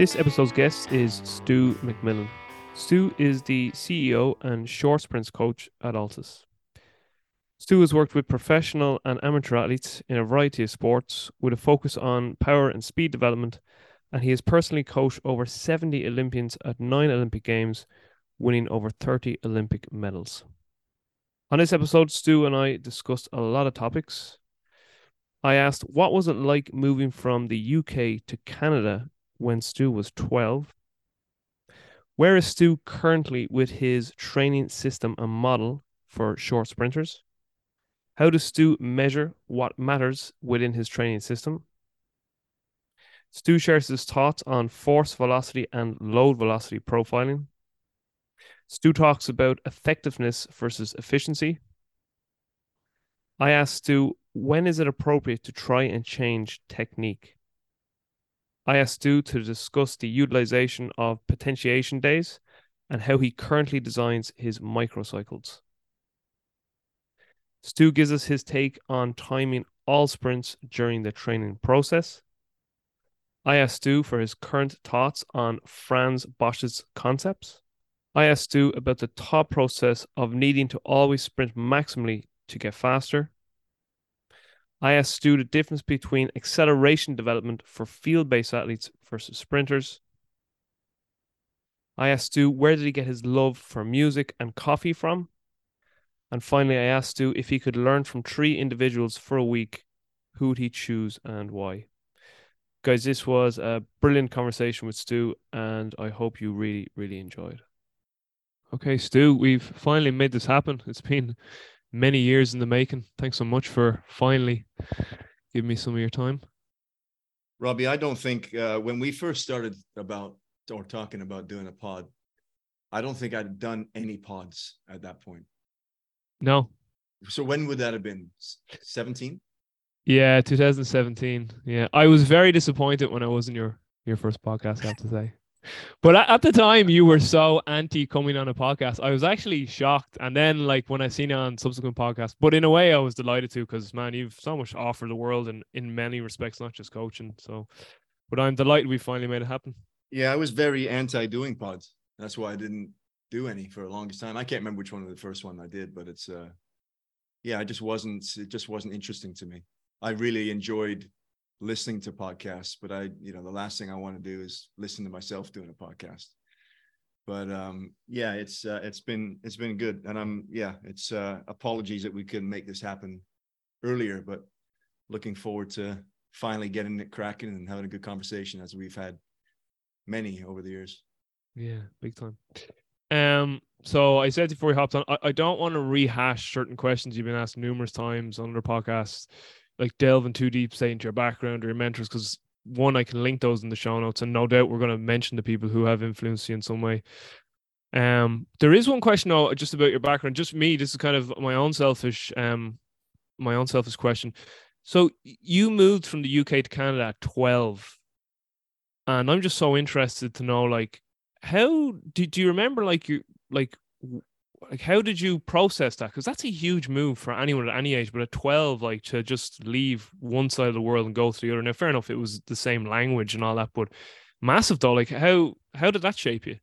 This episode's guest is Stu McMillan. Stu is the CEO and short sprints coach at ALTIS. Stu has worked with professional and amateur athletes in a variety of sports with a focus on power and speed development, and he has personally coached over 70 Olympians at nine Olympic Games, winning over 30 Olympic medals. On this episode, Stu and I discussed a lot of topics. I asked what was it like moving from the UK to Canada when Stu was 12? Where is Stu currently with his training system and model for short sprinters? How does Stu measure what matters within his training system? Stu shares his thoughts on force velocity and load velocity profiling. Stu talks about effectiveness versus efficiency. I asked Stu, when is it appropriate to try and change technique? I asked Stu to discuss the utilization of potentiation days and how he currently designs his microcycles. Stu gives us his take on timing all sprints during the training process. I asked Stu for his current thoughts on Frans Bosch's concepts. I asked Stu about the thought process of needing to always sprint maximally to get faster. I asked Stu the difference between acceleration development for field based athletes versus sprinters. I asked Stu where did he get his love for music and coffee from? And finally, I asked Stu if he could learn from three individuals for a week, who would he choose and why? Guys, this was a brilliant conversation with Stu, and I hope you really, really enjoyed. Okay, Stu, we've finally made this happen. It's been many years in the making. Thanks so much for finally giving me some of your time. Robbie, I don't think uh, when we first started about or talking about doing a pod, I don't think I'd done any pods at that point. No. So when would that have been? 17? Yeah, 2017. Yeah. I was very disappointed when I was in your your first podcast, I have to say. But at the time, you were so anti coming on a podcast. I was actually shocked. And then, like, when I seen it on subsequent podcasts, but in a way, I was delighted to because, man, you've so much offer the world and in many respects, not just coaching. So, but I'm delighted we finally made it happen. Yeah, I was very anti doing pods. That's why I didn't do any for the longest time. I can't remember which one of the first one I did, but it's, uh, yeah, I just wasn't, it just wasn't interesting to me. I really enjoyed listening to podcasts, but I, you know, the last thing I want to do is listen to myself doing a podcast. But um, yeah, it's uh, it's been it's been good, and I'm yeah, it's uh, apologies that we couldn't make this happen earlier, but looking forward to finally getting it cracking and having a good conversation as we've had many over the years. Yeah, big time. Um, so I said before we hopped on, I, I don't want to rehash certain questions you've been asked numerous times on other podcasts like delving too deep, say into your background or your mentors, because one, I can link those in the show notes, and no doubt we're going to mention the people who have influenced you in some way. Um, there is one question though, just about your background. Just me, this is kind of my own selfish, um, my own selfish question. So you moved from the UK to Canada at twelve, and I'm just so interested to know, like, how do do you remember, like you like like how did you process that? Because that's a huge move for anyone at any age but at 12 like to just leave one side of the world and go to the other. Now fair enough it was the same language and all that but massive though like how how did that shape you?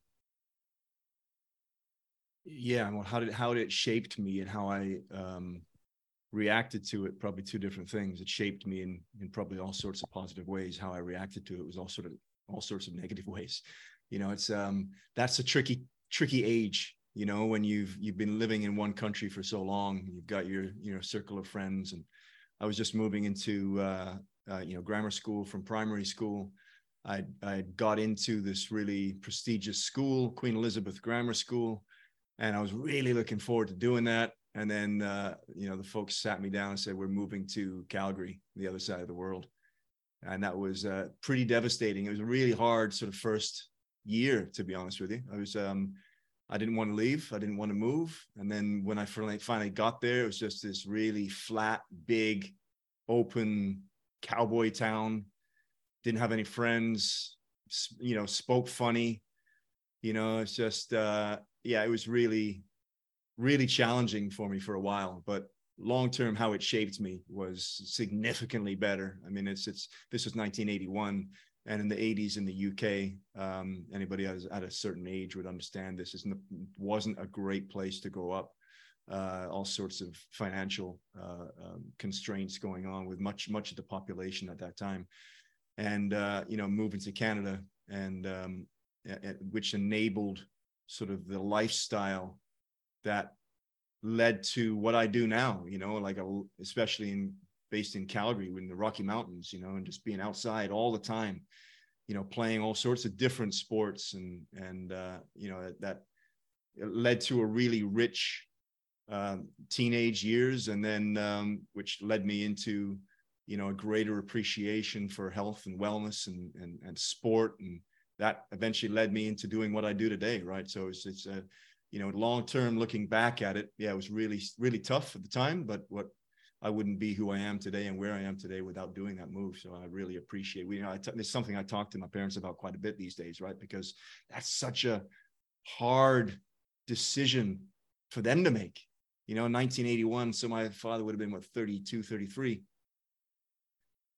Yeah well how did how it shaped me and how i um reacted to it probably two different things. It shaped me in in probably all sorts of positive ways. How i reacted to it was all sort of all sorts of negative ways. You know it's um that's a tricky tricky age you know when you've you've been living in one country for so long you've got your you know circle of friends. And i was just moving into uh, uh, you know grammar school from primary school. I i got into this really prestigious school queen elizabeth grammar school. And i was really looking forward to doing that. And then uh, you know the folks sat me down and said we're moving to calgary the other side of the world. And that was uh, pretty devastating. It was a really hard sort of first year to be honest with you. I was um, I didn't want to leave. I didn't want to move. And then when I finally finally got there, it was just this really flat, big, open cowboy town. Didn't have any friends. You know, spoke funny. You know, it's just uh, yeah, it was really, really challenging for me for a while. But long term, how it shaped me was significantly better. I mean, it's it's this was 1981 and in the 80s in the UK, um, anybody at, at a certain age would understand this. It wasn't a great place to grow up. Uh, all sorts of financial uh, um, constraints going on with much much of the population at that time, and uh, you know moving to Canada and um, which enabled sort of the lifestyle that led to what I do now. You know, like a, especially in based in Calgary in the Rocky Mountains, you know, and just being outside all the time, you know, playing all sorts of different sports and and uh, you know that, that led to a really rich uh, teenage years, and then um, which led me into you know a greater appreciation for health and wellness and and, and sport, and that eventually led me into doing what I do today. Right, so it's it's a you know long term looking back at it, yeah, it was really really tough at the time, but what I wouldn't be who I am today and where I am today without doing that move. So I really appreciate. We, you know, I t- it's something I talk to my parents about quite a bit these days, right? Because that's such a hard decision for them to make. You know, 1981, so my father would have been what 32, 33.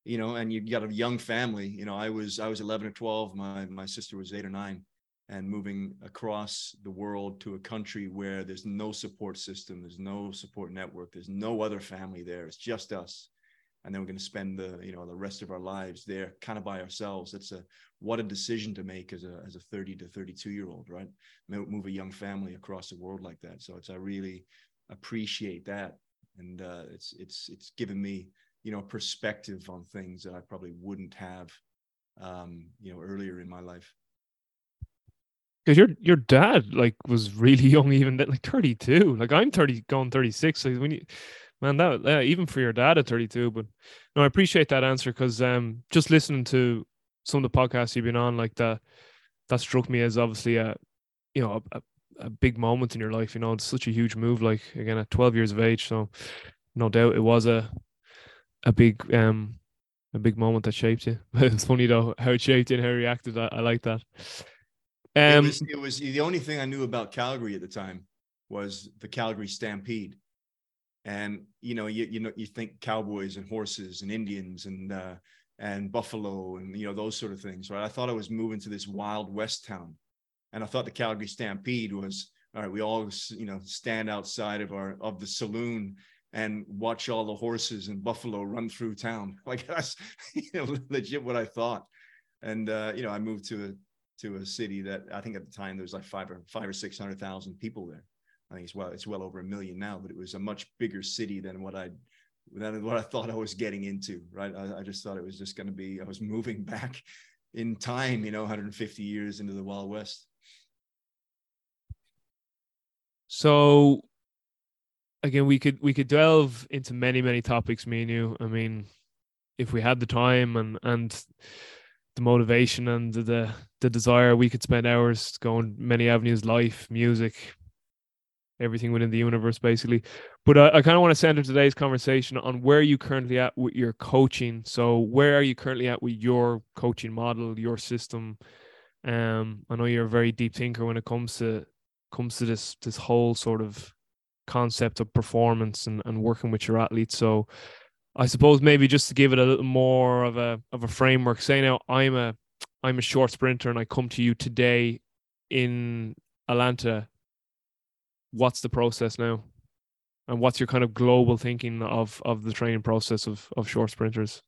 You know, and you got a young family. You know, I was I was 11 or 12. My my sister was eight or nine and moving across the world to a country where there's no support system, there's no support network, there's no other family there. It's just us. And then we're going to spend the, you know, the rest of our lives there kind of by ourselves. That's a, what a decision to make as a, as a 30 to 32 year old, right? Move a young family across the world like that. So it's, I really appreciate that. And uh, it's, it's, it's given me, you know, perspective on things that I probably wouldn't have, um, you know, earlier in my life your your dad like was really young, even like thirty two. Like I'm thirty, going thirty six. So when you, man, that yeah, even for your dad at thirty two. But no, I appreciate that answer because um, just listening to some of the podcasts you've been on, like that, that struck me as obviously a, you know, a, a big moment in your life. You know, it's such a huge move. Like again, at twelve years of age, so no doubt it was a, a big um, a big moment that shaped you. it's funny though how it shaped you and how you reacted. I, I like that. Um, it, was, it was the only thing I knew about Calgary at the time was the Calgary Stampede, and you know, you you know, you think cowboys and horses and Indians and uh, and buffalo and you know those sort of things, right? I thought I was moving to this wild west town, and I thought the Calgary Stampede was all right. We all you know stand outside of our of the saloon and watch all the horses and buffalo run through town. Like that's you know, legit what I thought. And uh, you know, I moved to a to a city that I think at the time there was like five or five or six hundred thousand people there. I think it's well it's well over a million now, but it was a much bigger city than what I than what I thought I was getting into. Right, I, I just thought it was just going to be I was moving back in time, you know, 150 years into the Wild West. So again, we could we could delve into many many topics, me and you. I mean, if we had the time and and the motivation and the the desire. We could spend hours going many avenues, life, music, everything within the universe, basically. But I, I kind of want to center today's conversation on where you currently at with your coaching. So where are you currently at with your coaching model, your system? Um, I know you're a very deep thinker when it comes to comes to this this whole sort of concept of performance and, and working with your athletes. So I suppose maybe just to give it a little more of a of a framework. Say now I'm a I'm a short sprinter and I come to you today in Atlanta. What's the process now? And what's your kind of global thinking of of the training process of of short sprinters?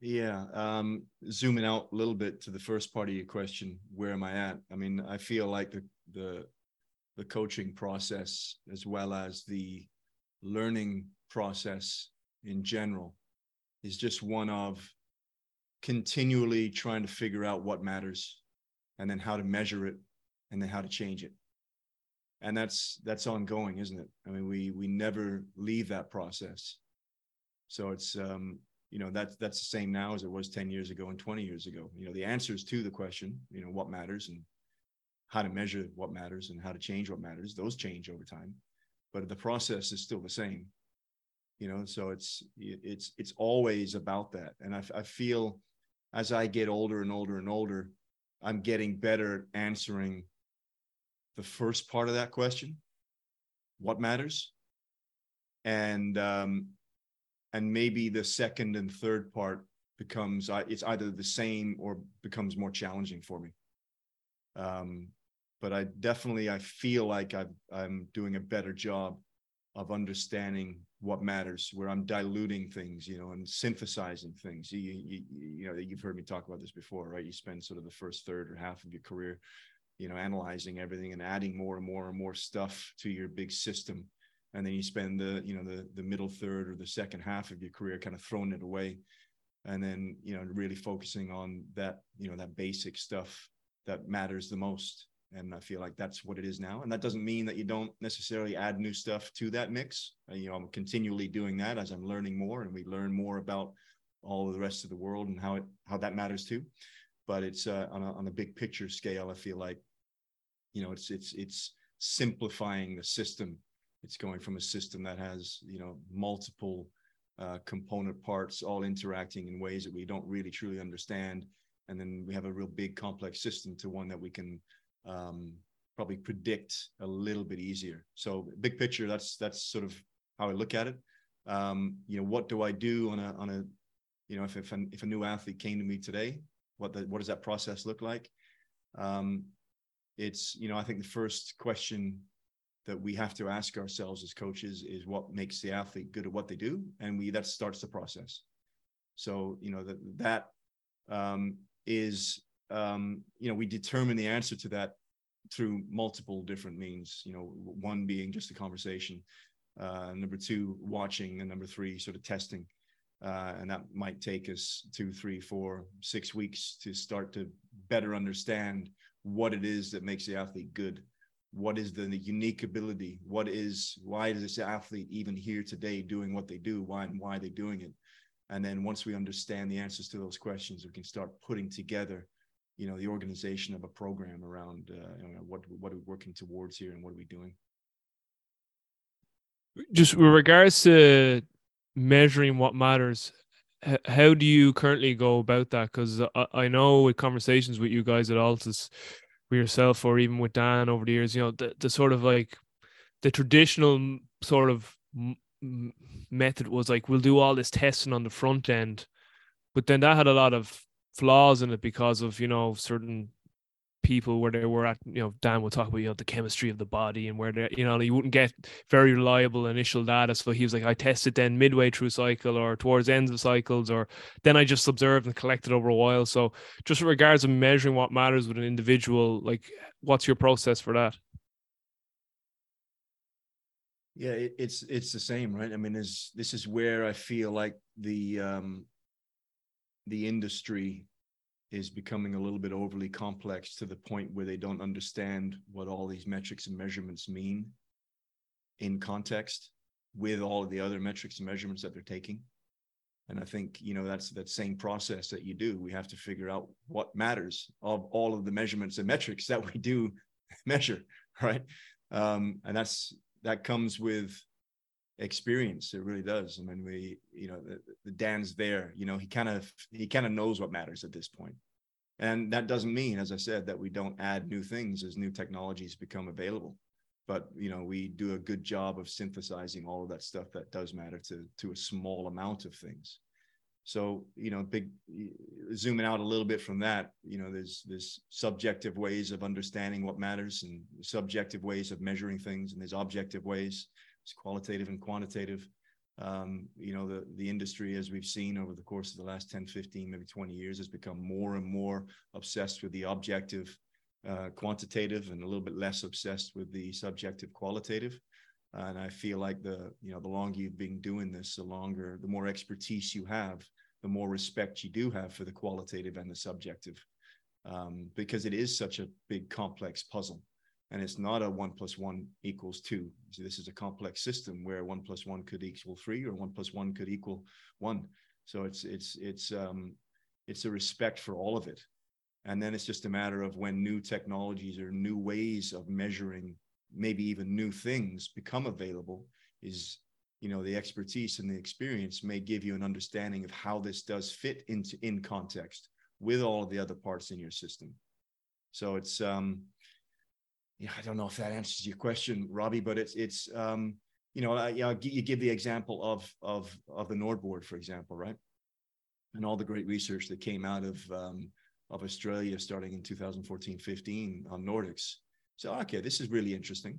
Yeah, um, zooming out a little bit to the first part of your question, where am I at? I mean, I feel like the the the coaching process as well as the learning process in general is just one of continually trying to figure out what matters and then how to measure it and then how to change it. And that's that's ongoing isn't it? I mean we we never leave that process. So it's um you know that's that's the same now as it was 10 years ago and 20 years ago. You know the answers to the question you know what matters and how to measure what matters and how to change what matters those change over time. But the process is still the same you know so it's it's it's always about that and I, I feel as i get older and older and older i'm getting better at answering the first part of that question what matters and um and maybe the second and third part becomes it's either the same or becomes more challenging for me. Um, but I definitely I feel like I I'm doing a better job of understanding what matters, where I'm diluting things, you know, and synthesizing things. You, you, you know, you've heard me talk about this before, right? You spend sort of the first third or half of your career, you know, analyzing everything and adding more and more and more stuff to your big system. And then you spend the, you know, the the middle third or the second half of your career kind of throwing it away. And then, you know, really focusing on that, you know, that basic stuff that matters the most and I feel like that's what it is now. And that doesn't mean that you don't necessarily add new stuff to that mix. Uh, you know, I'm continually doing that as I'm learning more, and we learn more about all of the rest of the world and how it how that matters too. But it's uh, on a on a big picture scale. I feel like, you know, it's it's it's simplifying the system. It's going from a system that has you know multiple uh, component parts all interacting in ways that we don't really truly understand, and then we have a real big complex system to one that we can um, probably predict a little bit easier. So big picture, that's that's sort of how I look at it. Um, you know, what do I do on a on a you know if if, an, if a new athlete came to me today, what the, what does that process look like? Um, it's you know I think the first question that we have to ask ourselves as coaches is what makes the athlete good at what they do, and we that starts the process. So you know that that um, is um, you know, we determine the answer to that through multiple different means. You know, one being just a conversation, uh, number two, watching, and number three, sort of testing. Uh, and that might take us two, three, four, six weeks to start to better understand what it is that makes the athlete good. What is the, the unique ability? What is why is this athlete even here today doing what they do? Why and why are they doing it? And then once we understand the answers to those questions, we can start putting together you know the organization of a program around uh, what what are we working towards here and what are we doing? Just with regards to measuring what matters how do you currently go about that? Because I, know with conversations with you guys at altis with yourself or even with dan over the years you know the, the sort of like the traditional sort of method was like we'll do all this testing on the front end. But then that had a lot of flaws in it because of you know certain people where they were at you know dan will talk about you know the chemistry of the body and where they you know you wouldn't get very reliable initial data. So he was like i tested then midway through cycle or towards ends of cycles or then i just observed and collected over a while. So just in regards of measuring what matters with an individual like what's your process for that? Yeah it, it's it's the same right? I mean is this is where i feel like the um the industry is becoming a little bit overly complex to the point where they don't understand what all these metrics and measurements mean in context with all of the other metrics and measurements that they're taking. And i think you know that's that same process that you do. We have to figure out what matters of all of the measurements and metrics that we do measure right? Um, and that's that comes with experience it really does. I mean we you know the, the dan's there you know he kind of he kind of knows what matters at this point. And that doesn't mean as i said that we don't add new things as new technologies become available. But you know we do a good job of synthesizing all of that stuff that does matter to to a small amount of things. So you know big zooming out a little bit from that you know there's there's subjective ways of understanding what matters and subjective ways of measuring things and there's objective ways it's qualitative and quantitative. Um, you know, the, the industry, as we've seen over the course of the last 10, 15, maybe 20 years, has become more and more obsessed with the objective, uh, quantitative, and a little bit less obsessed with the subjective, qualitative. and I feel like the, you know, the longer you've been doing this, the longer, the more expertise you have, the more respect you do have for the qualitative and the subjective, um, because it is such a big, complex puzzle and it's not a one plus one equals two. So this is a complex system where one plus one could equal three, or one plus one could equal one. So it's it's it's um, it's a respect for all of it, and then it's just a matter of when new technologies or new ways of measuring, maybe even new things, become available. Is you know the expertise and the experience may give you an understanding of how this does fit into in context with all of the other parts in your system. So it's um, yeah, I don't know if that answers your question, Robbie, but it's it's um, you know, uh, you, give the example of of of the NordBord, for example, right? and all the great research that came out of um, of Australia starting in 2014, 15 on Nordics. So okay, this is really interesting.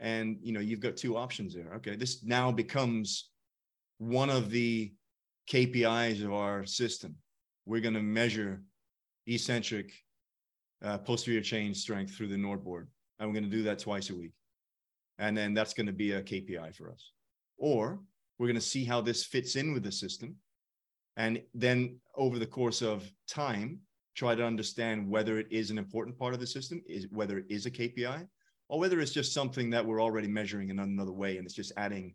And you know, you've got two options there. Okay, this now becomes one of the KPIs of our system. We're going to measure eccentric uh, posterior chain strength through the NordBord, and we're going to do that twice a week. And then that's going to be a KPI for us. Or we're going to see how this fits in with the system and then over the course of time try to understand whether it is an important part of the system is whether it is a kpi or whether it's just something that we're already measuring in another way and it's just adding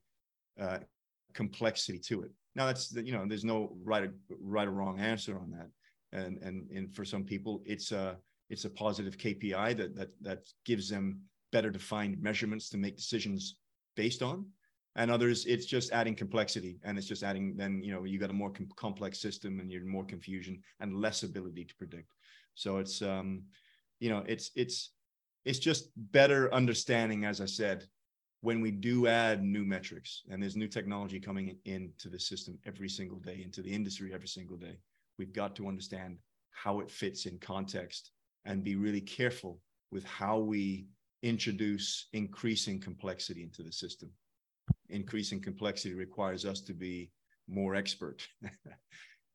uh, complexity to it now that's you know there's no right or, right or wrong answer on that and and and for some people it's a it's a positive kpi that that that gives them better defined measurements to make decisions based on. And others it's just adding complexity and it's just adding then you know you got a more com- complex system and you're more confusion and less ability to predict. So it's um you know it's it's it's just better understanding as i said when we do add new metrics and there's new technology coming into the system every single day into the industry every single day. We've got to understand how it fits in context and be really careful with how we introduce increasing complexity into the system. Increasing complexity requires us to be more expert.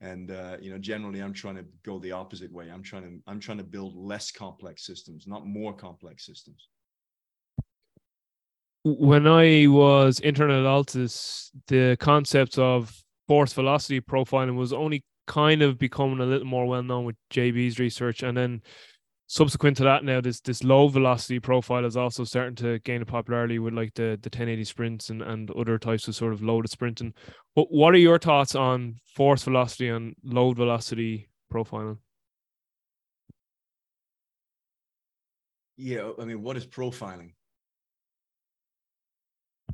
And uh, you know generally i'm trying to go the opposite way. I'm trying to i'm trying to build less complex systems not more complex systems. When i was intern at altis the concept of force velocity profiling was only kind of becoming a little more well known with jb's research. And then subsequent to that now this this load velocity profile is also starting to gain a popularity with like the the 1080 sprints and and other types of sort of loaded sprinting. But what are your thoughts on force velocity and load velocity profiling? Yeah i mean what is profiling?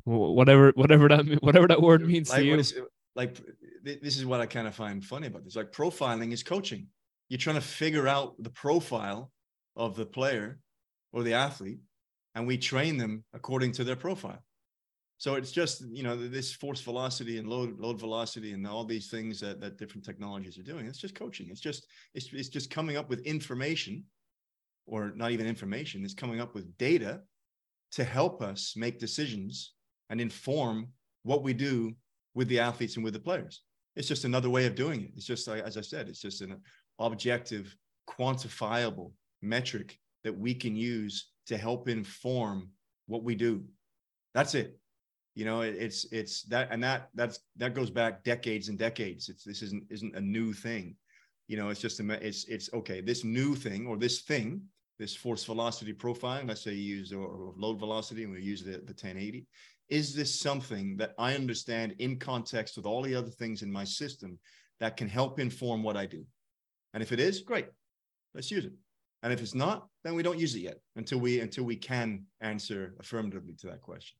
Whatever whatever that whatever that word means like, to you. is, like this is what i kind of find funny about this. Like profiling is coaching. You're trying to figure out the profile of the player or the athlete and we train them according to their profile. So it's just you know this force velocity and load load velocity and all these things that, that different technologies are doing. It's just coaching. It's just it's, it's just coming up with information or not even information. It's coming up with data to help us make decisions and inform what we do with the athletes and with the players. It's just another way of doing it. It's just as i said it's just an objective quantifiable metric that we can use to help inform what we do. That's it. You know, it, it's it's that and that that's that goes back decades and decades. It's this isn't isn't a new thing. You know, it's just a it's it's okay. This new thing or this thing, this force velocity profiling. Let's say you use or, load velocity, and we use the the 1080. Is this something that I understand in context with all the other things in my system that can help inform what I do? And if it is, great, let's use it. And if it's not, then we don't use it yet until we until we can answer affirmatively to that question.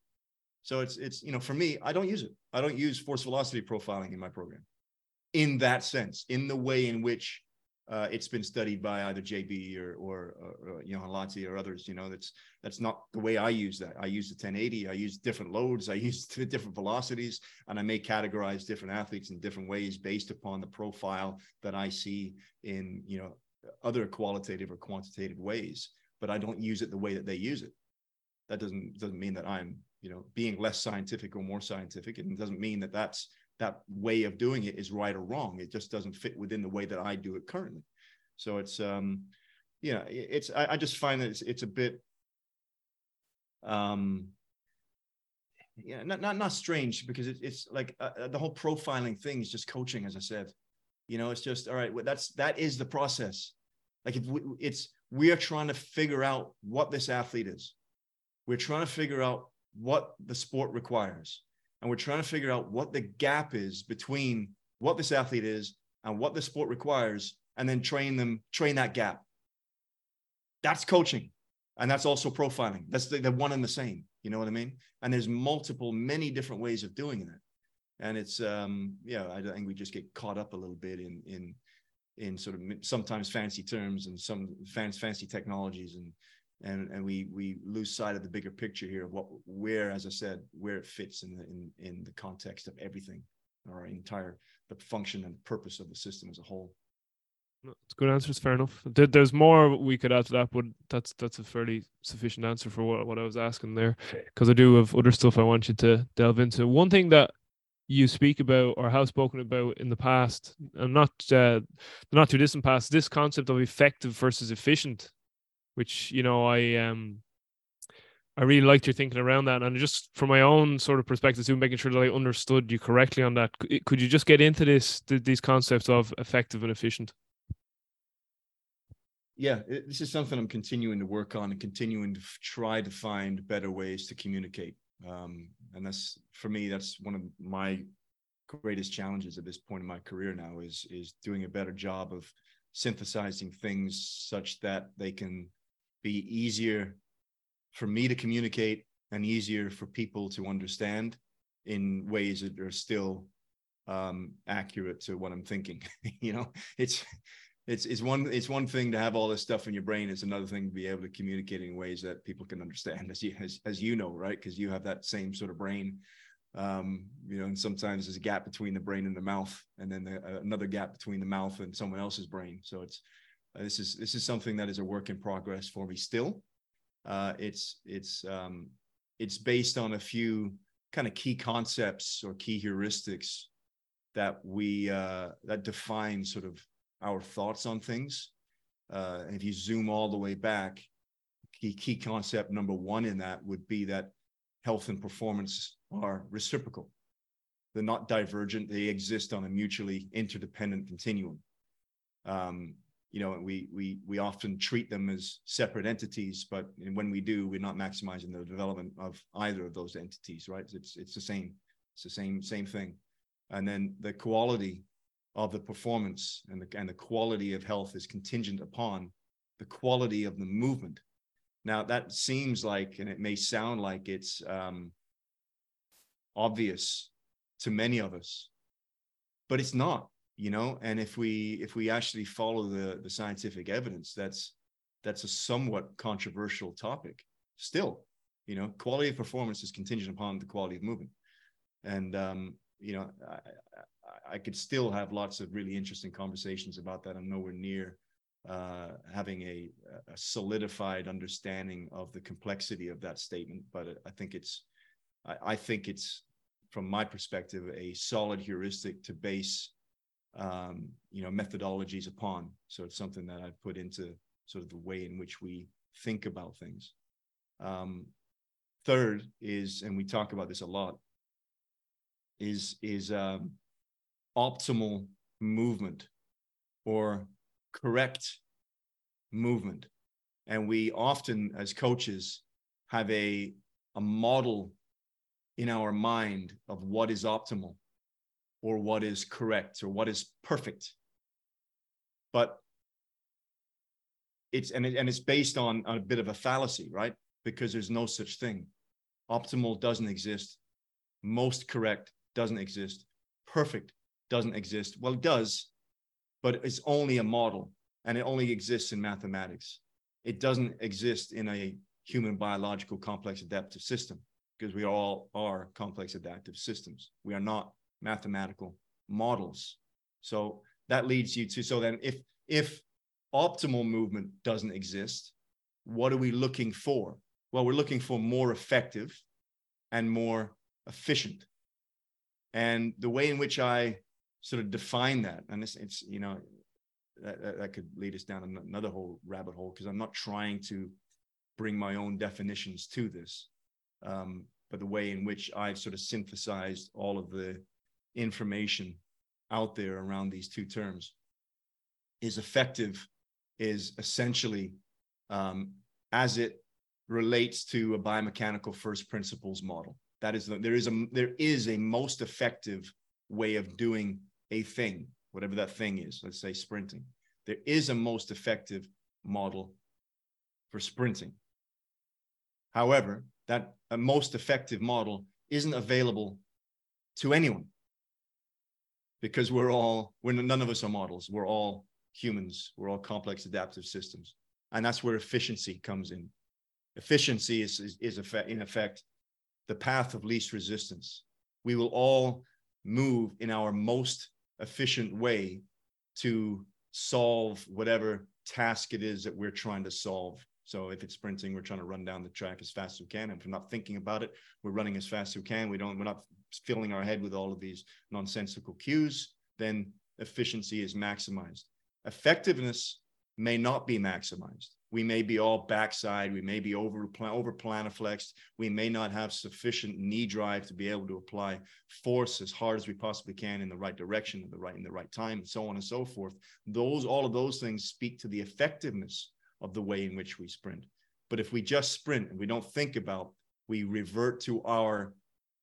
So it's it's you know for me, I don't use it. I don't use force velocity profiling in my program, in that sense, in the way in which uh, it's been studied by either JB or or, or you know Halati or others. You know that's that's not the way I use that. I use the 1080. I use different loads. I use different velocities, and I may categorize different athletes in different ways based upon the profile that I see in you know other qualitative or quantitative ways, but I don't use it the way that they use it. That doesn't doesn't mean that I'm you know being less scientific or more scientific. and It doesn't mean that that's that way of doing it is right or wrong. It just doesn't fit within the way that I do it currently. So it's um, you know, it's I, I just find that it's it's a bit um yeah not not not strange because it, it's like uh, uh the whole profiling thing is just coaching as i said you know, it's just all right. That's that is the process. Like if we, it's we are trying to figure out what this athlete is. We're trying to figure out what the sport requires, and we're trying to figure out what the gap is between what this athlete is and what the sport requires, and then train them, train that gap. That's coaching, and that's also profiling. That's the, the one and the same. You know what I mean? And there's multiple, many different ways of doing that and it's um yeah i think we just get caught up a little bit in in in sort of sometimes fancy terms and some fancy fancy technologies and and and we we lose sight of the bigger picture here of what where as i said where it fits in the in in the context of everything our entire the function and purpose of the system as a whole. It's good answers. Fair enough. There's more we could add to that, but that's that's a fairly sufficient answer for what, what I was asking there. Because I do have other stuff I want you to delve into. One thing that you speak about or have spoken about in the past, and not uh, not too distant past, this concept of effective versus efficient, which you know I um I really liked your thinking around that, and just from my own sort of perspective, too, making sure that I understood you correctly on that. Could you just get into this these concepts of effective and efficient? Yeah, this is something I'm continuing to work on and continuing to try to find better ways to communicate. Um, and that's for me, that's one of my greatest challenges at this point in my career now is is doing a better job of synthesizing things such that they can be easier for me to communicate and easier for people to understand in ways that are still um, accurate to what I'm thinking. you know, it's it's it's one it's one thing to have all this stuff in your brain. It's another thing to be able to communicate in ways that people can understand, as you as, as you know, right? Because you have that same sort of brain. Um, you know, and sometimes there's a gap between the brain and the mouth, and then the, uh, another gap between the mouth and someone else's brain. So it's uh, this is this is something that is a work in progress for me still. Uh, it's it's um, it's based on a few kind of key concepts or key heuristics that we uh, that define sort of our thoughts on things. Uh, if you zoom all the way back, key key concept number one in that would be that health and performance are reciprocal. They're not divergent. They exist on a mutually interdependent continuum. Um, you know, we we we often treat them as separate entities, but when we do, we're not maximizing the development of either of those entities, right? It's it's the same, it's the same same thing. And then the quality of the performance and the and the quality of health is contingent upon the quality of the movement. Now that seems like, and it may sound like it's um, obvious to many of us, but it's not you know? And if we if we actually follow the the scientific evidence that's that's a somewhat controversial topic still you know? Quality of performance is contingent upon the quality of movement. And um you know I, I could still have lots of really interesting conversations about that i'm nowhere near uh, having a, a solidified understanding of the complexity of that statement but i think it's I, I think it's from my perspective a solid heuristic to base um, you know methodologies upon. So it's something that I've put into sort of the way in which we think about things. Um, third is, and we talk about this a lot, is is um, optimal movement or correct movement. And we often, as coaches, have a a model in our mind of what is optimal or what is correct or what is perfect. But it's and, it, and it's based on, on a bit of a fallacy, right? Because there's no such thing. Optimal doesn't exist. Most correct doesn't exist. Perfect doesn't exist. Well, it does, but it's only a model and it only exists in mathematics. It doesn't exist in a human biological complex adaptive system because we all are complex adaptive systems. We are not mathematical models. So that leads you to so then if if optimal movement doesn't exist, what are we looking for? Well, we're looking for more effective and more efficient. And the way in which I sort of define that, and this, it's, you know, that, that could lead us down another whole rabbit hole because I'm not trying to bring my own definitions to this. Um, but the way in which I've sort of synthesized all of the information out there around these two terms is effective is essentially um, as it relates to a biomechanical first principles model that is there is a there is a most effective way of doing a thing whatever that thing is let's say sprinting. There is a most effective model for sprinting. However that a most effective model isn't available to anyone because we're all we're none of us are models. We're all humans. We're all complex adaptive systems. And that's where efficiency comes in. Efficiency is is, is effect, in effect the path of least resistance. We will all move in our most efficient way to solve whatever task it is that we're trying to solve. So if it's sprinting, we're trying to run down the track as fast as we can. And if we're not thinking about it, we're running as fast as we can. We don't, we're not filling our head with all of these nonsensical cues, then efficiency is maximized. Effectiveness may not be maximized. We may be all backside. We may be over over plantarflexed. We may not have sufficient knee drive to be able to apply force as hard as we possibly can in the right direction, in the right in the right time, and so on and so forth. Those all of those things speak to the effectiveness of the way in which we sprint. But if we just sprint and we don't think about, we revert to our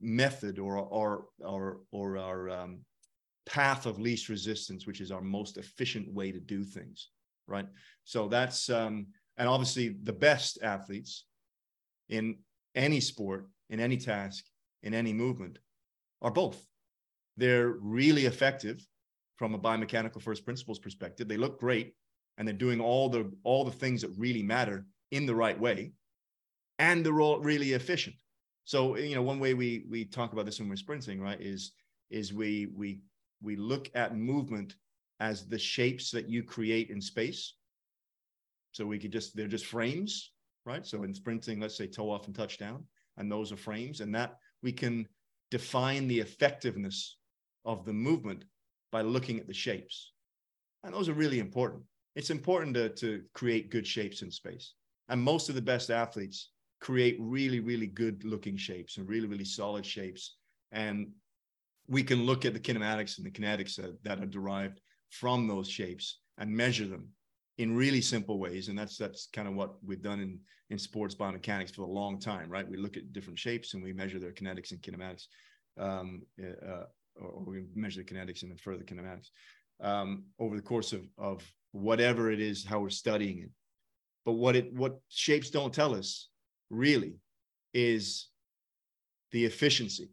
method or our or or our um, path of least resistance, which is our most efficient way to do things right? So that's um, and obviously the best athletes in any sport, in any task, in any movement are both. They're really effective from a biomechanical first principles perspective. They look great and they're doing all the all the things that really matter in the right way and they're all really efficient. So you know one way we we talk about this when we're sprinting, right, is is we we we look at movement as the shapes that you create in space. So we could just, they're just frames, right? So in sprinting, let's say toe off and touchdown, and those are frames. And that we can define the effectiveness of the movement by looking at the shapes. And those are really important. It's important to, to create good shapes in space. And most of the best athletes create really, really good looking shapes and really, really solid shapes. And we can look at the kinematics and the kinetics that, that are derived from those shapes and measure them in really simple ways. And that's that's kind of what we've done in in sports biomechanics for a long time, right? We look at different shapes and we measure their kinetics and kinematics, um, uh, or, or, we measure the kinetics and then further kinematics um, over the course of of whatever it is how we're studying it. But what it what shapes don't tell us really is the efficiency,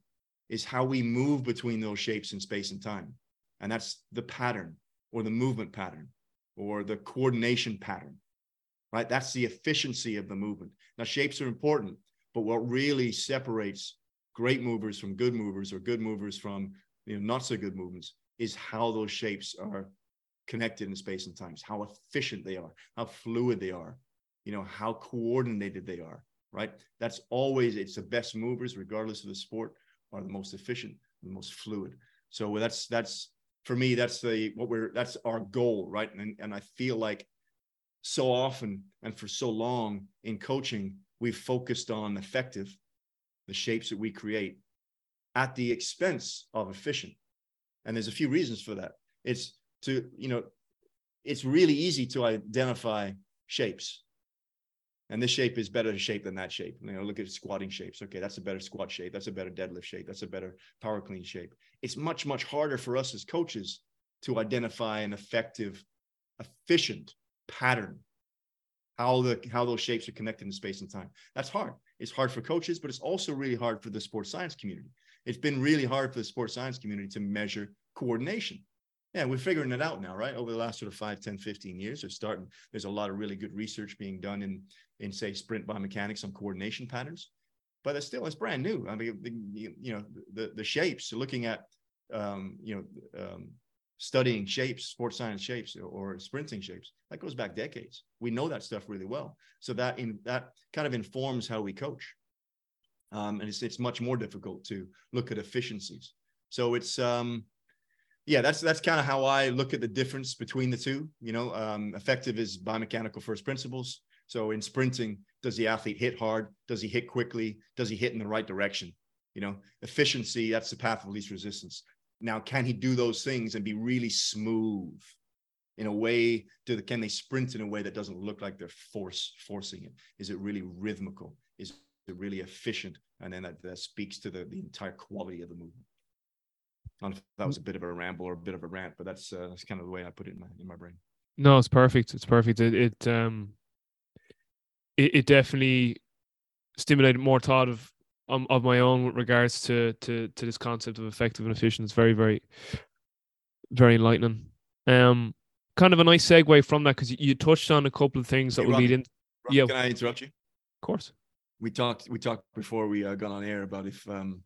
is how we move between those shapes in space and time, and that's the pattern or the movement pattern or the coordination pattern, right? That's the efficiency of the movement. Now, shapes are important, but what really separates great movers from good movers or good movers from you know, not so good movements is how those shapes are connected in space and times, how efficient they are, how fluid they are, you know, how coordinated they are, right? That's always, it's the best movers, regardless of the sport, are the most efficient, the most fluid. So that's, that's, for me, that's the what we're that's our goal, right? And and I feel like so often and for so long in coaching, we've focused on effective, the shapes that we create, at the expense of efficient. And there's a few reasons for that. It's to, you know, it's really easy to identify shapes and this shape is better shape than that shape. You know, look at squatting shapes. Okay, that's a better squat shape. That's a better deadlift shape. That's a better power clean shape. It's much, much harder for us as coaches to identify an effective, efficient pattern. How the how those shapes are connected in space and time. That's hard. It's hard for coaches, but it's also really hard for the sports science community. It's been really hard for the sports science community to measure coordination yeah, we're figuring it out now, right? Over the last sort of 5, 10, 15 years, they're starting. There's a lot of really good research being done in, in say, sprint biomechanics on coordination patterns, but it's still, it's brand new. I mean, the, you know, the, the shapes, looking at, um, you know, um, studying shapes, sports science shapes or sprinting shapes, that goes back decades. We know that stuff really well. So that in that kind of informs how we coach. Um, and it's, it's much more difficult to look at efficiencies. So it's, um, yeah, that's that's kind of how I look at the difference between the two. You know, um, effective is biomechanical first principles. So in sprinting, does the athlete hit hard? Does he hit quickly? Does he hit in the right direction? You know, efficiency, that's the path of least resistance. Now, can he do those things and be really smooth in a way? Do the, can they sprint in a way that doesn't look like they're force forcing it? Is it really rhythmical? Is it really efficient? And then that, that speaks to the, the entire quality of the movement don't know if that was a bit of a ramble or a bit of a rant, but that's uh, that's kind of the way I put it in my in my brain. No, it's perfect. It's perfect. It it um it, it definitely stimulated more thought of um, of my own with regards to to to this concept of effective and efficient. It's very very very enlightening. Um, kind of a nice segue from that because you, you, touched on a couple of things that hey, will lead in. yeah, can I interrupt you? Of course. We talked we talked before we uh, got on air about if um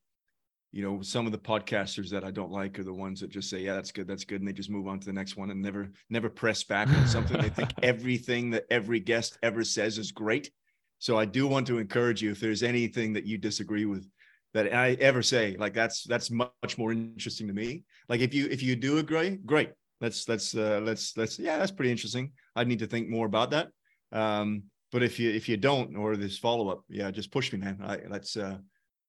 you know, some of the podcasters that I don't like are the ones that just say, "Yeah, that's good, that's good," and they just move on to the next one and never never press back on something. they think everything that every guest ever says is great. So I do want to encourage you if there's anything that you disagree with that I ever say, like that's that's much more interesting to me. Like if you if you do agree, great. Let's let's uh, let's let's yeah, that's pretty interesting. I need to think more about that. Um, but if you if you don't or this follow up, yeah, just push me, man. I let's uh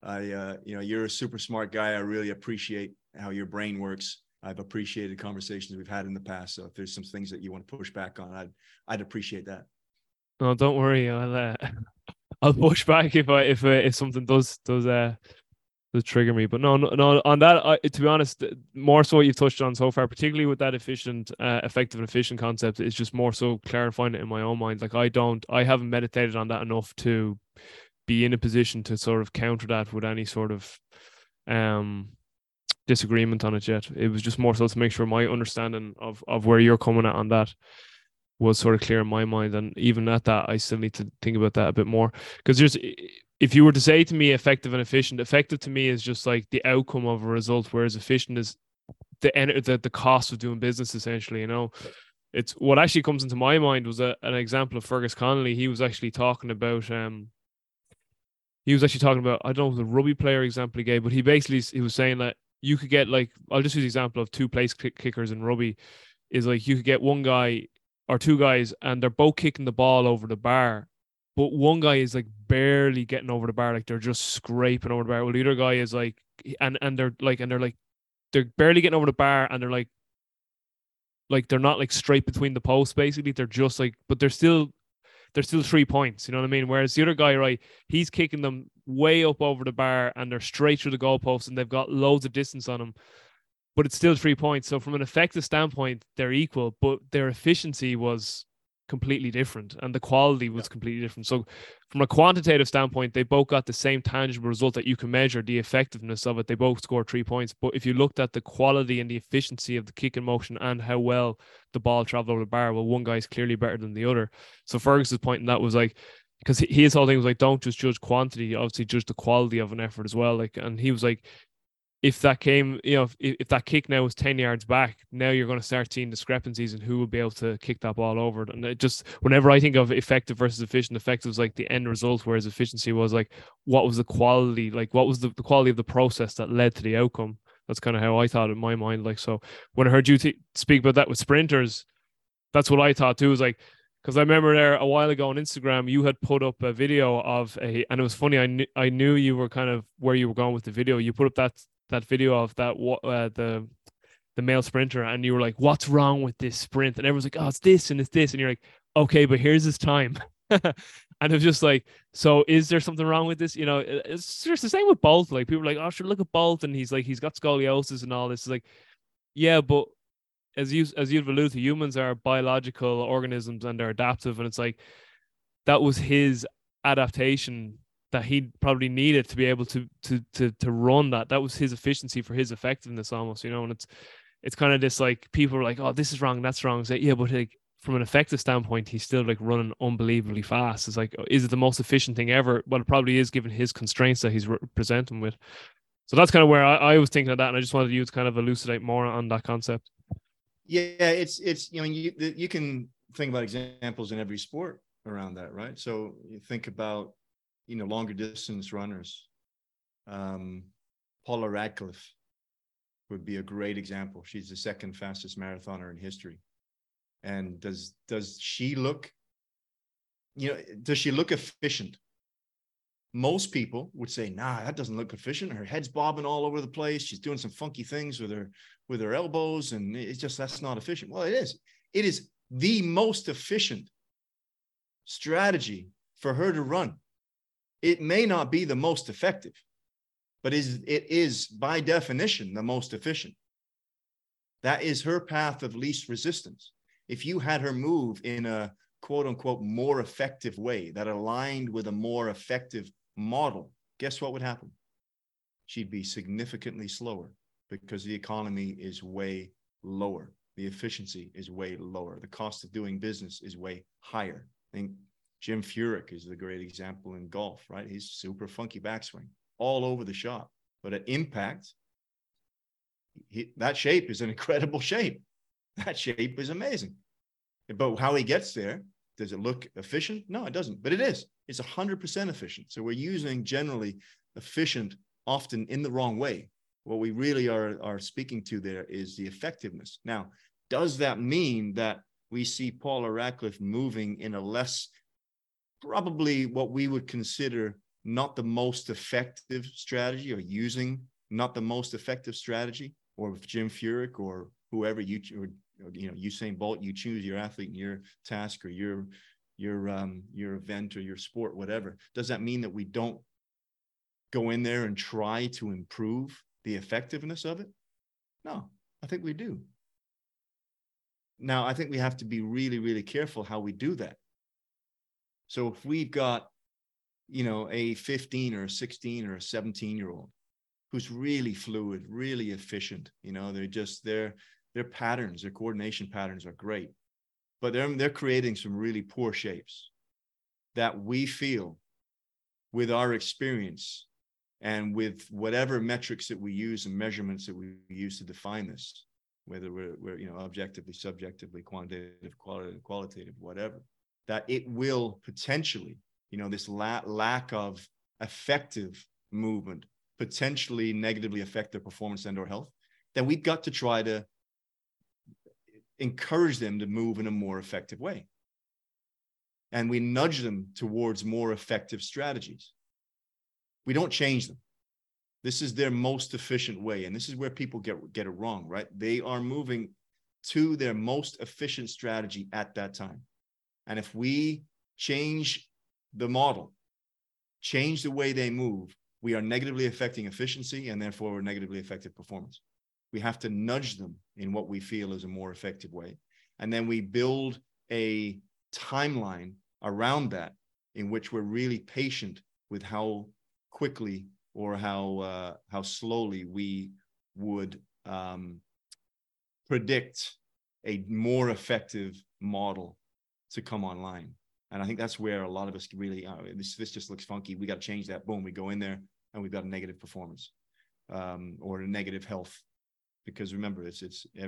I, uh, you know, you're a super smart guy. I really appreciate how your brain works. I've appreciated conversations we've had in the past. So if there's some things that you want to push back on, I'd, I'd appreciate that. No, don't worry. I'll, uh, I'll push back if I, if, uh, if something does, does, uh, does trigger me. But no, no, no on that, I, to be honest, more so what you've touched on so far, particularly with that efficient, uh, effective and efficient concept, is just more so clarifying it in my own mind. Like I don't, I haven't meditated on that enough to be in a position to sort of counter that with any sort of um disagreement on it yet. It was just more so to make sure my understanding of of where you're coming at on that was sort of clear in my mind. And even at that, I still need to think about that a bit more. Because there's if you were to say to me effective and efficient, effective to me is just like the outcome of a result, whereas efficient is the the, the cost of doing business essentially, you know. It's what actually comes into my mind was a, an example of Fergus Connolly. He was actually talking about um he was actually talking about I don't know the rugby player example he gave, but he basically he was saying that you could get like I'll just use the example of two place kickers in rugby is like you could get one guy or two guys and they're both kicking the ball over the bar, but one guy is like barely getting over the bar, like they're just scraping over the bar. Well, the other guy is like and and they're like and they're like they're barely getting over the bar and they're like like they're not like straight between the posts basically they're just like but they're still they're still three points. You know what I mean? Whereas the other guy, right, he's kicking them way up over the bar and they're straight through the goalpost and they've got loads of distance on them, but it's still three points. So from an effective standpoint, they're equal, but their efficiency was completely different and the quality was yeah. completely different. So from a quantitative standpoint, they both got the same tangible result that you can measure the effectiveness of it. They both scored three points. But if you looked at the quality and the efficiency of the kick in motion and how well the ball traveled over the bar, well, one guy is clearly better than the other. So Fergus's point in that was like because his whole thing was like, don't just judge quantity, obviously judge the quality of an effort as well. Like, and he was like, if that came, you know, if, if that kick now was 10 yards back, now you're going to start seeing discrepancies in who will be able to kick that ball over. And it just, whenever I think of effective versus efficient, effective was like the end result, whereas efficiency was like, what was the quality, like what was the, the quality of the process that led to the outcome? That's kind of how I thought in my mind. Like, so when I heard you t- speak about that with sprinters, that's what I thought too. Was like, because I remember there a while ago on Instagram, you had put up a video of a, and it was funny. I knew I knew you were kind of where you were going with the video. You put up that that video of that uh, the the male sprinter, and you were like, "What's wrong with this sprint?" And everyone's like, "Oh, it's this and it's this," and you're like, "Okay, but here's his time." and it was just like, so is there something wrong with this? You know, it's just the same with Bolt. Like people are like, "Oh, sure, look at Bolt," and he's like, he's got scoliosis and all this. It's like, yeah, but as you as you've alluded to, humans are biological organisms and they're adaptive, and it's like that was his adaptation that he probably needed to be able to to to to run that. That was his efficiency for his effectiveness almost, you know. And it's it's kind of this like people are like, oh, this is wrong, that's wrong. Say, yeah, but like from an effective standpoint, he's still like running unbelievably fast. It's like, is it the most efficient thing ever? Well, it probably is given his constraints that he's re- presenting with. So that's kind of where I, I was thinking of that, and I just wanted you to kind of elucidate more on that concept. Yeah, it's it's you know you you can think about examples in every sport around that, right? So you think about you know longer distance runners. Um, Paula Radcliffe would be a great example. She's the second fastest marathoner in history. And does does she look, you know, does she look efficient? Most people would say, nah, that doesn't look efficient. Her head's bobbing all over the place. She's doing some funky things with her with her elbows, and it's just that's not efficient. Well, it is. It is the most efficient strategy for her to run it may not be the most effective, but is it is by definition the most efficient. That is her path of least resistance. If you had her move in a quote unquote more effective way that aligned with a more effective model, guess what would happen? She'd be significantly slower because the economy is way lower. The efficiency is way lower. The cost of doing business is way higher. Think Jim Furyk is the great example in golf, right? He's super funky backswing all over the shop. But at impact, he, that shape is an incredible shape. That shape is amazing. But how he gets there, does it look efficient? No, it doesn't. But it is. It's 100% efficient. So we're using generally efficient often in the wrong way. What we really are, are speaking to there is the effectiveness. Now, does that mean that we see Paula Radcliffe moving in a less, probably what we would consider not the most effective strategy or using not the most effective strategy? Or with Jim Furyk or whoever you, or, you know, Usain Bolt, you choose your athlete and your task or your your um, your event or your sport, whatever. Does that mean that we don't go in there and try to improve the effectiveness of it? No, I think we do. Now, I think we have to be really, really careful how we do that. So if we've got, you know, a 15 or a 16 or a 17 year old who's really fluid, really efficient, you know, they're just their their patterns, their coordination patterns are great, but they're they're creating some really poor shapes that we feel with our experience and with whatever metrics that we use and measurements that we use to define this whether we're, we're you know objectively subjectively quantitative qualitative, qualitative whatever that it will potentially you know this la- lack of effective movement potentially negatively affect their performance and or health then we've got to try to encourage them to move in a more effective way and we nudge them towards more effective strategies we don't change them. This is their most efficient way. And this is where people get, get it wrong, right? They are moving to their most efficient strategy at that time. And if we change the model, change the way they move, we are negatively affecting efficiency and therefore we're negatively affecting performance. We have to nudge them in what we feel is a more effective way. And then we build a timeline around that in which we're really patient with how quickly or how uh, how slowly we would um, predict a more effective model to come online. And I think that's where a lot of us really this this just looks funky. We got to change that. Boom, we go in there and we've got a negative performance um, or a negative health because remember it's it's eh,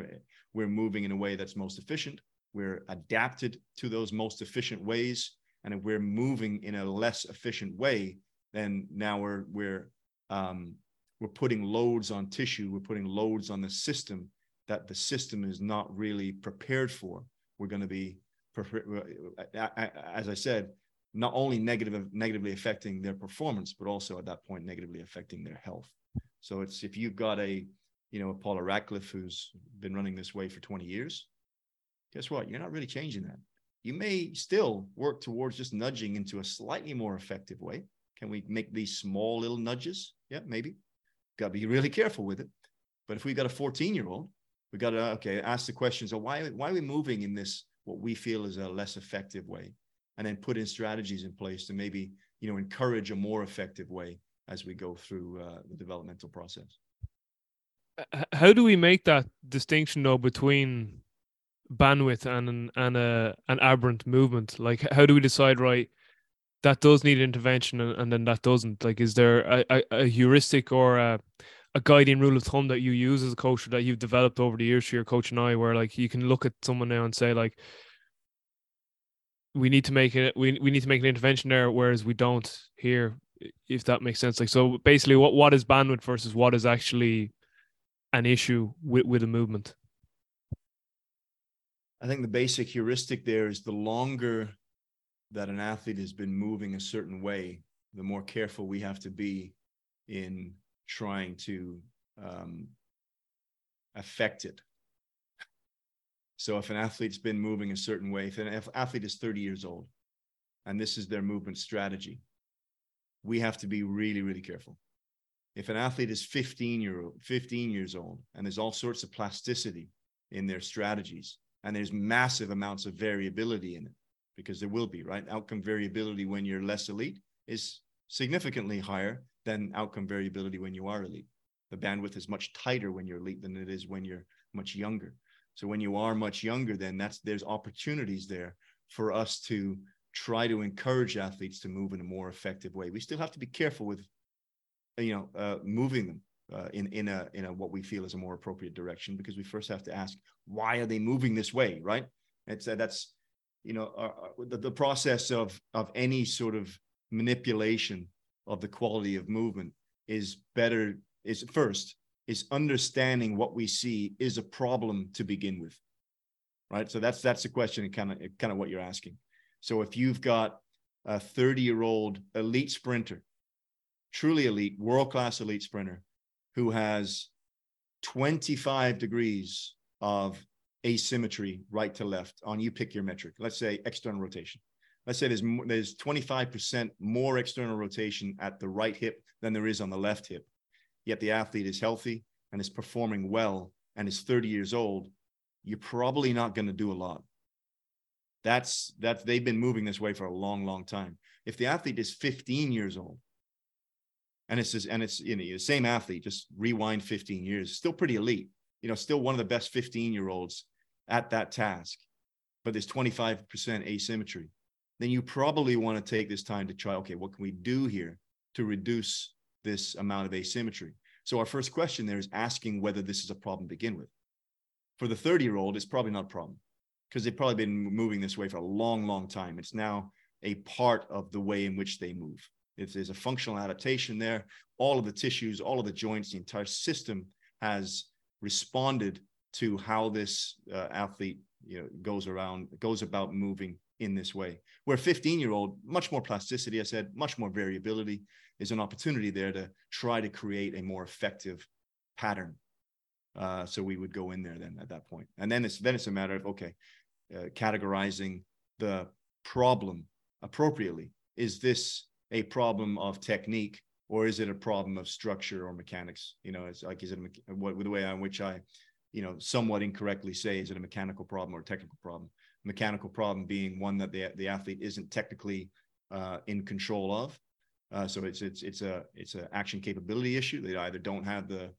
we're moving in a way that's most efficient. We're adapted to those most efficient ways, and if we're moving in a less efficient way, then now we're we're um, we're putting loads on tissue we're putting loads on the system that the system is not really prepared for we're going to be Uh, as i said not only negative negatively affecting their performance but also at that point negatively affecting their health so it's if you've got a you know a paula radcliffe who's been running this way for 20 years guess what you're not really changing that you may still work towards just nudging into a slightly more effective way can we make these small little nudges? Yeah, maybe. Got to be really careful with it. But if we got a 14 year old, we got to okay ask the questions of why why are we moving in this what we feel is a less effective way, and then put in strategies in place to maybe you know encourage a more effective way as we go through uh, the developmental process. How do we make that distinction though between bandwidth and an and a an aberrant movement? Like, how do we decide right? that does need intervention and, and then that doesn't like is there a, a, a heuristic or a, a guiding rule of thumb that you use as a coach that you've developed over the years for your coach and I where like you can look at someone now and say like we need to make it we, we need to make an intervention there whereas we don't here if that makes sense. Like so basically what what is bandwidth versus what is actually an issue with with a movement? I think the basic heuristic there is the longer that an athlete has been moving a certain way, the more careful we have to be in trying to um, affect it. So if an athlete's been moving a certain way, if an athlete is 30 years old and this is their movement strategy, we have to be really, really careful. If an athlete is 15 year old, 15 years old, and there's all sorts of plasticity in their strategies, and there's massive amounts of variability in it, because there will be, right? Outcome variability when you're less elite is significantly higher than outcome variability when you are elite. The bandwidth is much tighter when you're elite than it is when you're much younger. So when you are much younger, then that's there's opportunities there for us to try to encourage athletes to move in a more effective way. We still have to be careful with you know, uh, moving them uh, in in a in a what we feel is a more appropriate direction because we first have to ask why are they moving this way, right? It's uh, that's you know uh, uh, the, the process of of any sort of manipulation of the quality of movement is better is first is understanding what we see is a problem to begin with right? So that's that's the question and kind of kind of what you're asking. So if you've got a 30 year old elite sprinter truly elite world class elite sprinter who has 25 degrees of asymmetry right to left on you pick your metric let's say external rotation let's say there's there's 25% more external rotation at the right hip than there is on the left hip. Yet the athlete is healthy and is performing well and is 30 years old. You're probably not going to do a lot. That's that's they've been moving this way for a long long time. If the athlete is 15 years old and it's just, and it's you know the same athlete just rewind 15 years still pretty elite you know still one of the best 15 year olds at that task, but there's 25% asymmetry, then you probably want to take this time to try, okay, what can we do here to reduce this amount of asymmetry? So our first question there is asking whether this is a problem to begin with. For the 30 year old, it's probably not a problem because they've probably been moving this way for a long, long time. It's now a part of the way in which they move. If there's a functional adaptation there, all of the tissues, all of the joints, the entire system has responded to how this uh, athlete you know goes around goes about moving in this way where 15 year old much more plasticity i said much more variability is an opportunity there to try to create a more effective pattern. Uh, so we would go in there then at that point. And then it's then it's a matter of okay uh, categorizing the problem appropriately. Is this a problem of technique or is it a problem of structure or mechanics? You know it's like is it a, what the way in which i you know, somewhat incorrectly say, is it a mechanical problem or a technical problem? Mechanical problem being one that the, the athlete isn't technically uh, in control of. Uh, so it's it's it's a it's an action capability issue. They either don't have the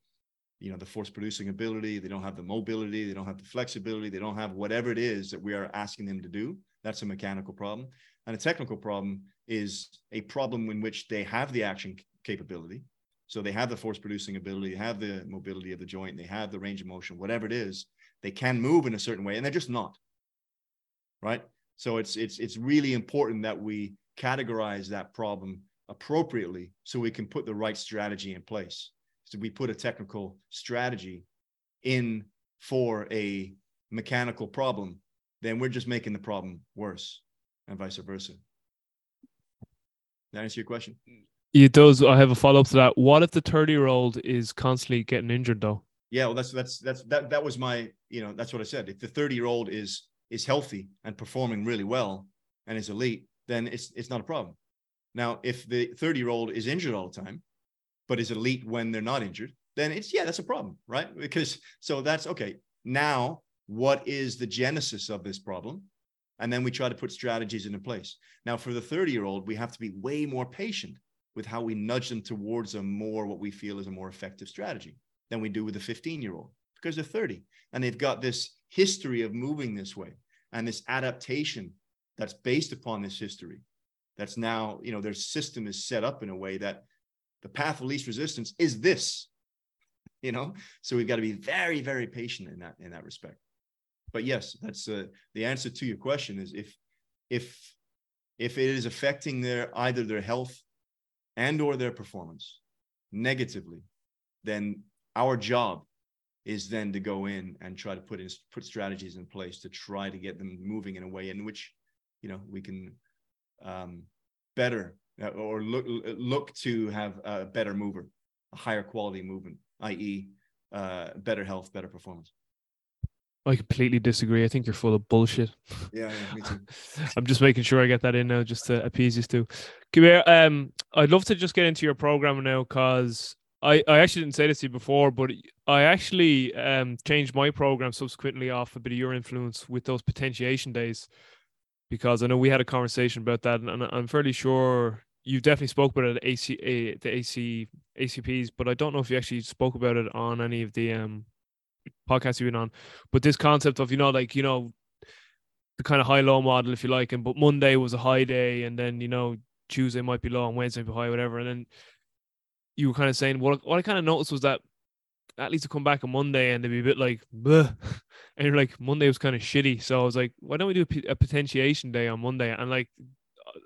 you know the force producing ability, they don't have the mobility, they don't have the flexibility, they don't have whatever it is that we are asking them to do. That's a mechanical problem. And a technical problem is a problem in which they have the action capability, so they have the force producing ability, they have the mobility of the joint, they have the range of motion, whatever it is, they can move in a certain way, and they're just not. Right. So it's it's it's really important that we categorize that problem appropriately so we can put the right strategy in place. So we put a technical strategy in for a mechanical problem, then we're just making the problem worse and vice versa. That answer your question? It does. I have a follow up to that. What if the 30 year old is constantly getting injured though? Yeah, well, that's that's that's that that was my you know that's what I said. If the 30 year old is is healthy and performing really well and is elite, then it's it's not a problem. Now, if the 30 year old is injured all the time, but is elite when they're not injured, then it's yeah, that's a problem, right? Because so that's okay. Now, what is the genesis of this problem? And then we try to put strategies into place. Now, for the 30 year old, we have to be way more patient with how we nudge them towards a more what we feel is a more effective strategy than we do with a 15 year old because they're 30 and they've got this history of moving this way and this adaptation that's based upon this history that's now you know their system is set up in a way that the path of least resistance is this you know? So we've got to be very very patient in that in that respect. But yes that's uh, the answer to your question is if if if it is affecting their either their health and or their performance negatively, then our job is then to go in and try to put in put strategies in place to try to get them moving in a way in which you know we can um, better uh, or look look to have a better mover, a higher quality movement, i.e., uh, better health, better performance. I completely disagree. I think you're full of bullshit. Yeah, yeah me too. I'm just making sure I get that in now, just to appease you. Come here. Um, I'd love to just get into your program now, because I, I actually didn't say this to you before, but I actually um changed my program subsequently off a bit of your influence with those potentiation days, because I know we had a conversation about that, and I'm fairly sure you definitely spoke about it at AC, the AC ACPs, but I don't know if you actually spoke about it on any of the um podcast you've been on, but this concept of you know like you know the kind of high low model if you like, and but Monday was a high day, and then you know Tuesday might be low and Wednesday be high, whatever, and then you were kind of saying what what I kind of noticed was that at least to come back on Monday and they'd be a bit like, Bleh. and you're like, Monday was kind of shitty. So I was like, why don't we do a, a potentiation day on Monday? And like,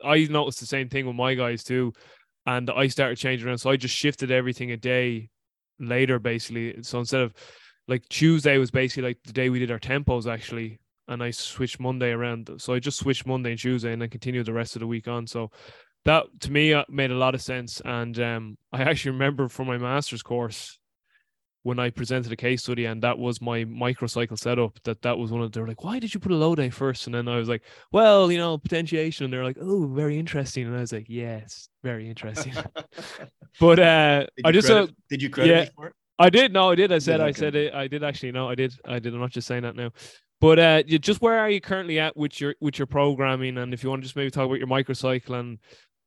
I noticed the same thing with my guys too. And I started changing around. So I just shifted everything a day later, basically. So instead of like Tuesday was basically like the day we did our tempos actually. And I switched Monday around. So I just switched Monday and Tuesday and then continued the rest of the week on. So that to me uh, made a lot of sense. And um, I actually remember from my master's course, when I presented a case study and that was my microcycle setup, that that was one of they're like, why did you put a low day first? And then I was like, well, you know, potentiation. And they're like, oh, very interesting. And I was like, yes, very interesting. but uh, I just credit, uh, did you credit yeah, for it? I did. No, I did. I said, yeah, okay. I said it. I did actually. No, I did. I did. I'm not just saying that now. But uh, just where are you currently at with your with your programming? And if you want to just maybe talk about your microcycle and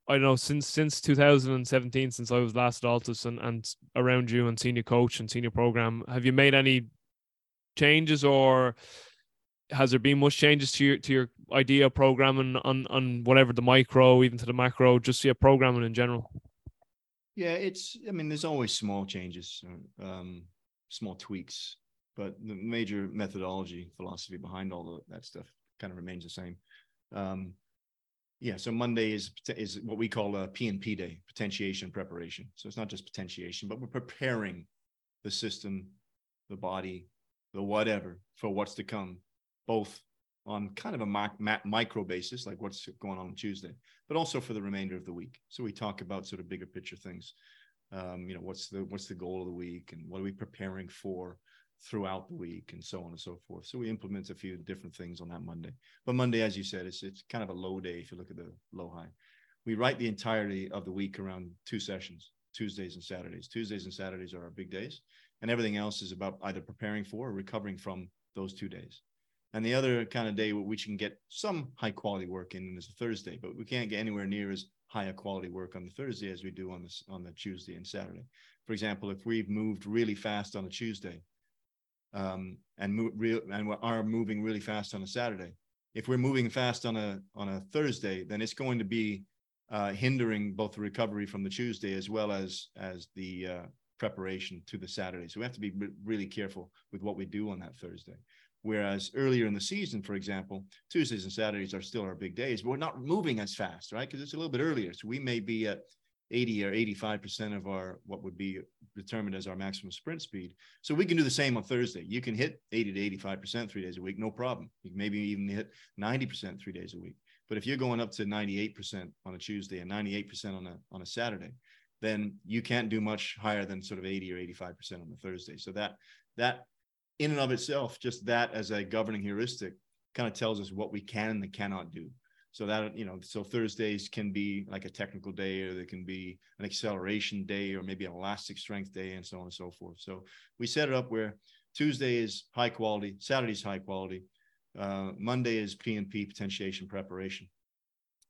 I don't know since since 2017, since I was last at ALTIS and, and around you and senior coach and senior program, have you made any changes or has there been much changes to your to your idea of programming on on whatever the micro, even to the macro, just your programming in general? Yeah, it's. I mean, there's always small changes, um, small tweaks, but the major methodology philosophy behind all of that stuff kind of remains the same. Um, yeah, so Monday is is what we call a P&P day, potentiation preparation. So it's not just potentiation, but we're preparing the system, the body, the whatever for what's to come, both on kind of a micro basis, like what's going on, on Tuesday, but also for the remainder of the week. So we talk about sort of bigger picture things. Um, you know, what's the what's the goal of the week, and what are we preparing for? Throughout the week and so on and so forth. So we implement a few different things on that Monday. But Monday, as you said, it's it's kind of a low day if you look at the low high. We write the entirety of the week around two sessions, Tuesdays and Saturdays. Tuesdays and Saturdays are our big days, and everything else is about either preparing for or recovering from those two days. And the other kind of day we can get some high quality work in is a Thursday, but we can't get anywhere near as high a quality work on the Thursday as we do on the on the Tuesday and Saturday. For example, if we've moved really fast on a Tuesday, um, and real and are moving really fast on a Saturday. If we're moving fast on a on a Thursday, then it's going to be uh, hindering both the recovery from the Tuesday as well as as the uh, preparation to the Saturday. So we have to be re- really careful with what we do on that Thursday. Whereas earlier in the season, for example, Tuesdays and Saturdays are still our big days, but we're not moving as fast, right? Because it's a little bit earlier. So we may be at 80 or 85% of our what would be determined as our maximum sprint speed. So we can do the same on Thursday. You can hit 80 to 85% three days a week, no problem. You can maybe even hit 90% three days a week. But if you're going up to 98% on a Tuesday and 98% on a on a Saturday, then you can't do much higher than sort of 80 or 85% on the Thursday. So that that in and of itself, just that as a governing heuristic kind of tells us what we can and cannot do. So that, you know, so Thursdays can be like a technical day, or they can be an acceleration day, or maybe an elastic strength day, and so on and so forth. So we set it up where Tuesday is high quality, Saturday is high quality, uh, Monday is P&P potentiation preparation.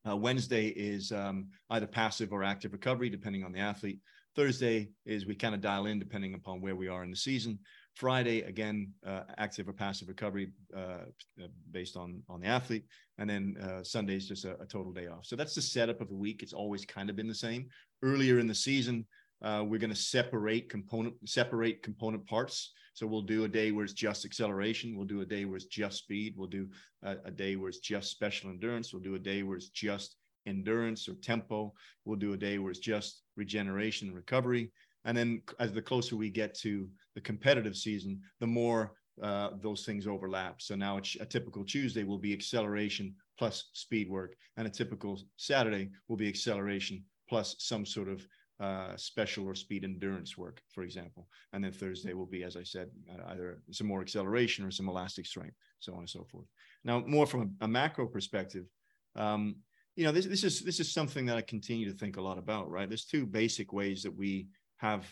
Uh, Wednesday is um, either passive or active recovery, depending on the athlete. Thursday is we kind of dial in depending upon where we are in the season. Friday, again, uh, active or passive recovery uh, uh, based on on the athlete, and then uh, Sunday is just a, a, total day off. So that's the setup of the week. It's always kind of been the same. Earlier in the season, uh, we're going to separate component separate component parts. So we'll do a day where it's just acceleration. We'll do a day where it's just speed. We'll do a, a day where it's just special endurance. We'll do a day where it's just endurance or tempo. We'll do a day where it's just regeneration and recovery. And then as the closer we get to the competitive season, the more uh, those things overlap. So now it's a typical Tuesday will be acceleration plus speed work, and a typical Saturday will be acceleration plus some sort of uh, special or speed endurance work, for example. And then Thursday will be, as I said, uh, either some more acceleration or some elastic strength, so on and so forth. Now, more from a, a macro perspective, um, you know, this, this is this is something that I continue to think a lot about. Right? There's two basic ways that we have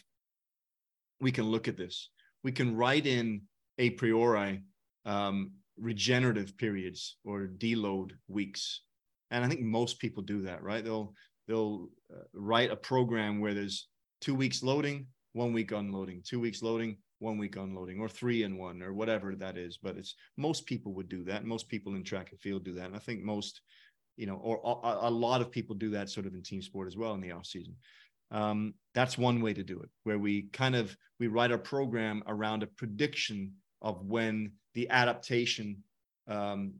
we can look at this. We can write in a priori um, regenerative periods or deload weeks, and I think most people do that, right? They'll they'll uh, write a program where there's two weeks loading, one week unloading, two weeks loading, one week unloading, or three in one, or whatever that is. But it's most people would do that. Most people in track and field do that, and I think most, you know, or a, a lot of people do that sort of in team sport as well in the off season. Um, that's one way to do it, where we kind of we write our program around a prediction of when the adaptation um,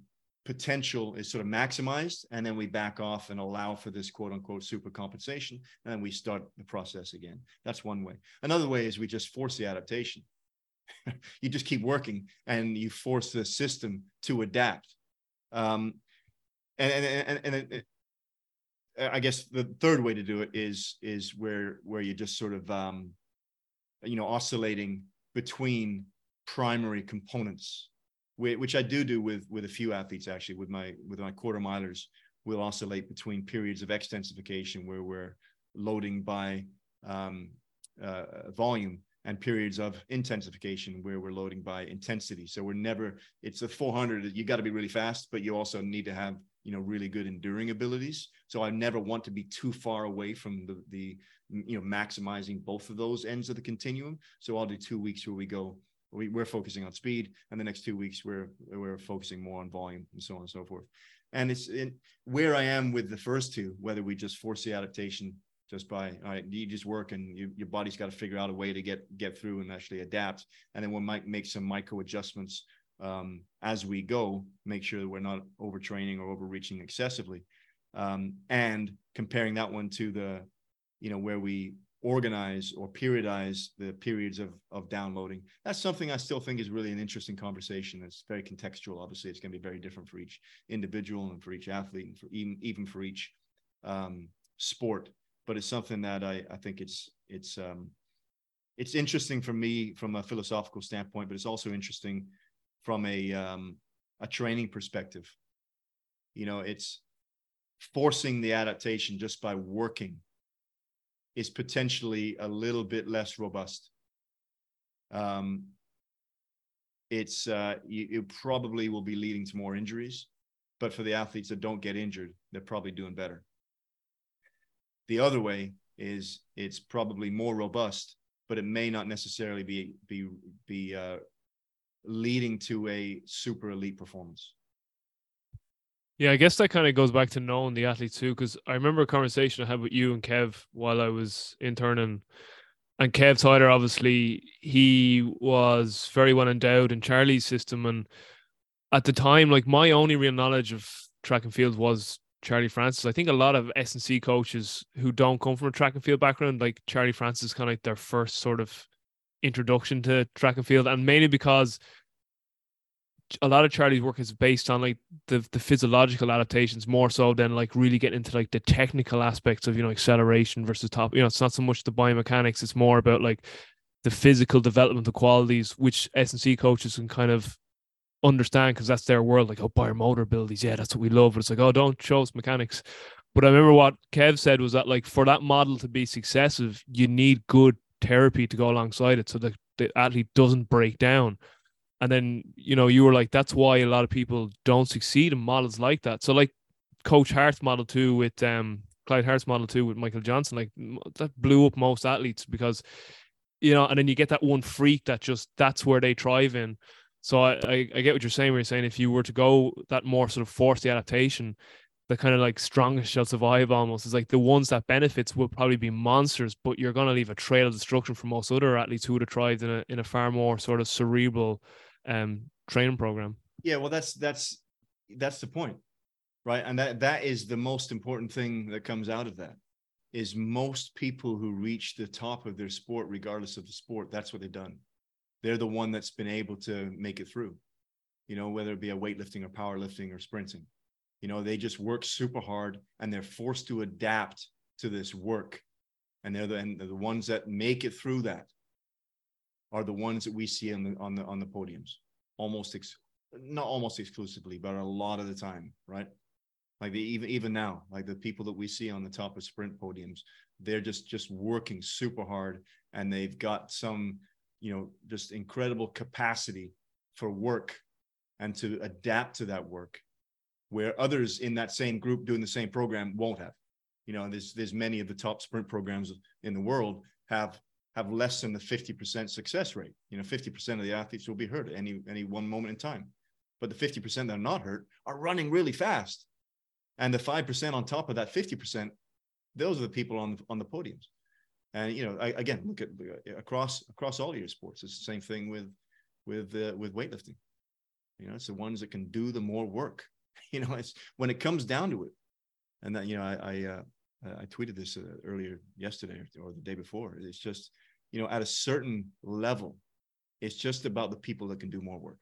potential is sort of maximized, and then we back off and allow for this quote unquote super compensation, and then we start the process again. That's one way. Another way is we just force the adaptation. you just keep working and you force the system to adapt. Um, and and, and, and it, I guess the third way to do it is is where where you just sort of um, you know oscillating between primary components, which I do do with with a few athletes actually. With my with my quarter milers, we'll oscillate between periods of extensification where we're loading by um, uh, volume and periods of intensification where we're loading by intensity. So we're never, it's a 400, you got to be really fast, but you also need to have, you know, really good enduring abilities. So I never want to be too far away from the, the, you know, maximizing both of those ends of the continuum. So I'll do two weeks where we go, we, we're focusing on speed and the next two weeks we're, we're focusing more on volume and so on and so forth. And it's in where I am with the first two, whether we just force the adaptation just by all right you just work and you, your body's got to figure out a way to get get through and actually adapt and then we might make some micro adjustments um, as we go make sure that we're not overtraining or overreaching excessively. Um, and comparing that one to the you know where we organize or periodize the periods of of downloading that's something i still think is really an interesting conversation. It's very contextual. Obviously it's going to be very different for each individual and for each athlete and for even even for each um, sport. But it's something that I, I think it's it's um, it's interesting for me from a philosophical standpoint, but it's also interesting from a um, a training perspective. You know, it's forcing the adaptation just by working is potentially a little bit less robust. Um, it's uh, you, it probably will be leading to more injuries, but for the athletes that don't get injured, they're probably doing better. The other way is it's probably more robust, but it may not necessarily be be be uh, leading to a super elite performance. Yeah, I guess that kind of goes back to knowing the athlete too, because I remember a conversation I had with you and Kev while I was interning. And Kev Tyler, obviously, he was very well endowed in Charlie's system. And at the time, like my only real knowledge of track and field was Charlie Francis. I think a lot of S and C coaches who don't come from a track and field background, like Charlie Francis, kind of like their first sort of introduction to track and field, and mainly because a lot of Charlie's work is based on like the the physiological adaptations more so than like really getting into like the technical aspects of you know acceleration versus top. You know, it's not so much the biomechanics; it's more about like the physical developmental qualities, which S and C coaches can kind of understand because that's their world. Like, oh, biomotor abilities, yeah, that's what we love. But it's like, oh, don't show us mechanics. But I remember what Kev said was that like for that model to be successful, you need good therapy to go alongside it so that the athlete doesn't break down. And then, you know, you were like, that's why a lot of people don't succeed in models like that. So like Coach Hart's model too with um Clyde Hart's model too with Michael Johnson, like that blew up most athletes because you know, and then you get that one freak that just that's where they thrive in. So I, I, I get what you're saying. Where you're saying if you were to go that more sort of forced the adaptation, the kind of like strongest shall survive almost is like the ones that benefits will probably be monsters, but you're going to leave a trail of destruction for most other athletes who would have thrived in a in a far more sort of cerebral um training program. Yeah, well, that's that's that's the point, right? And that that is the most important thing that comes out of that is most people who reach the top of their sport, regardless of the sport, that's what they've done they're the one that's been able to make it through you know whether it be a weightlifting or powerlifting or sprinting you know they just work super hard and they're forced to adapt to this work. And they're the, and the ones that make it through that are the ones that we see on the on the on the podiums. Almost ex- not almost exclusively but a lot of the time right? Like the, even even now like the people that we see on the top of sprint podiums they're just just working super hard and they've got some you know just incredible capacity for work and to adapt to that work where others in that same group doing the same program won't have you know there's there's many of the top sprint programs in the world have have less than the 50% success rate you know 50% of the athletes will be hurt at any any one moment in time but the 50% that are not hurt are running really fast and the 5% on top of that 50% those are the people on the, on the podiums And you know, I, again, look at across across all your sports. It's the same thing with with uh, with weightlifting. You know, it's the ones that can do the more work. You know, it's when it comes down to it. And that you know, I I, uh, I tweeted this uh, earlier yesterday or the day before. It's just you know, at a certain level, it's just about the people that can do more work.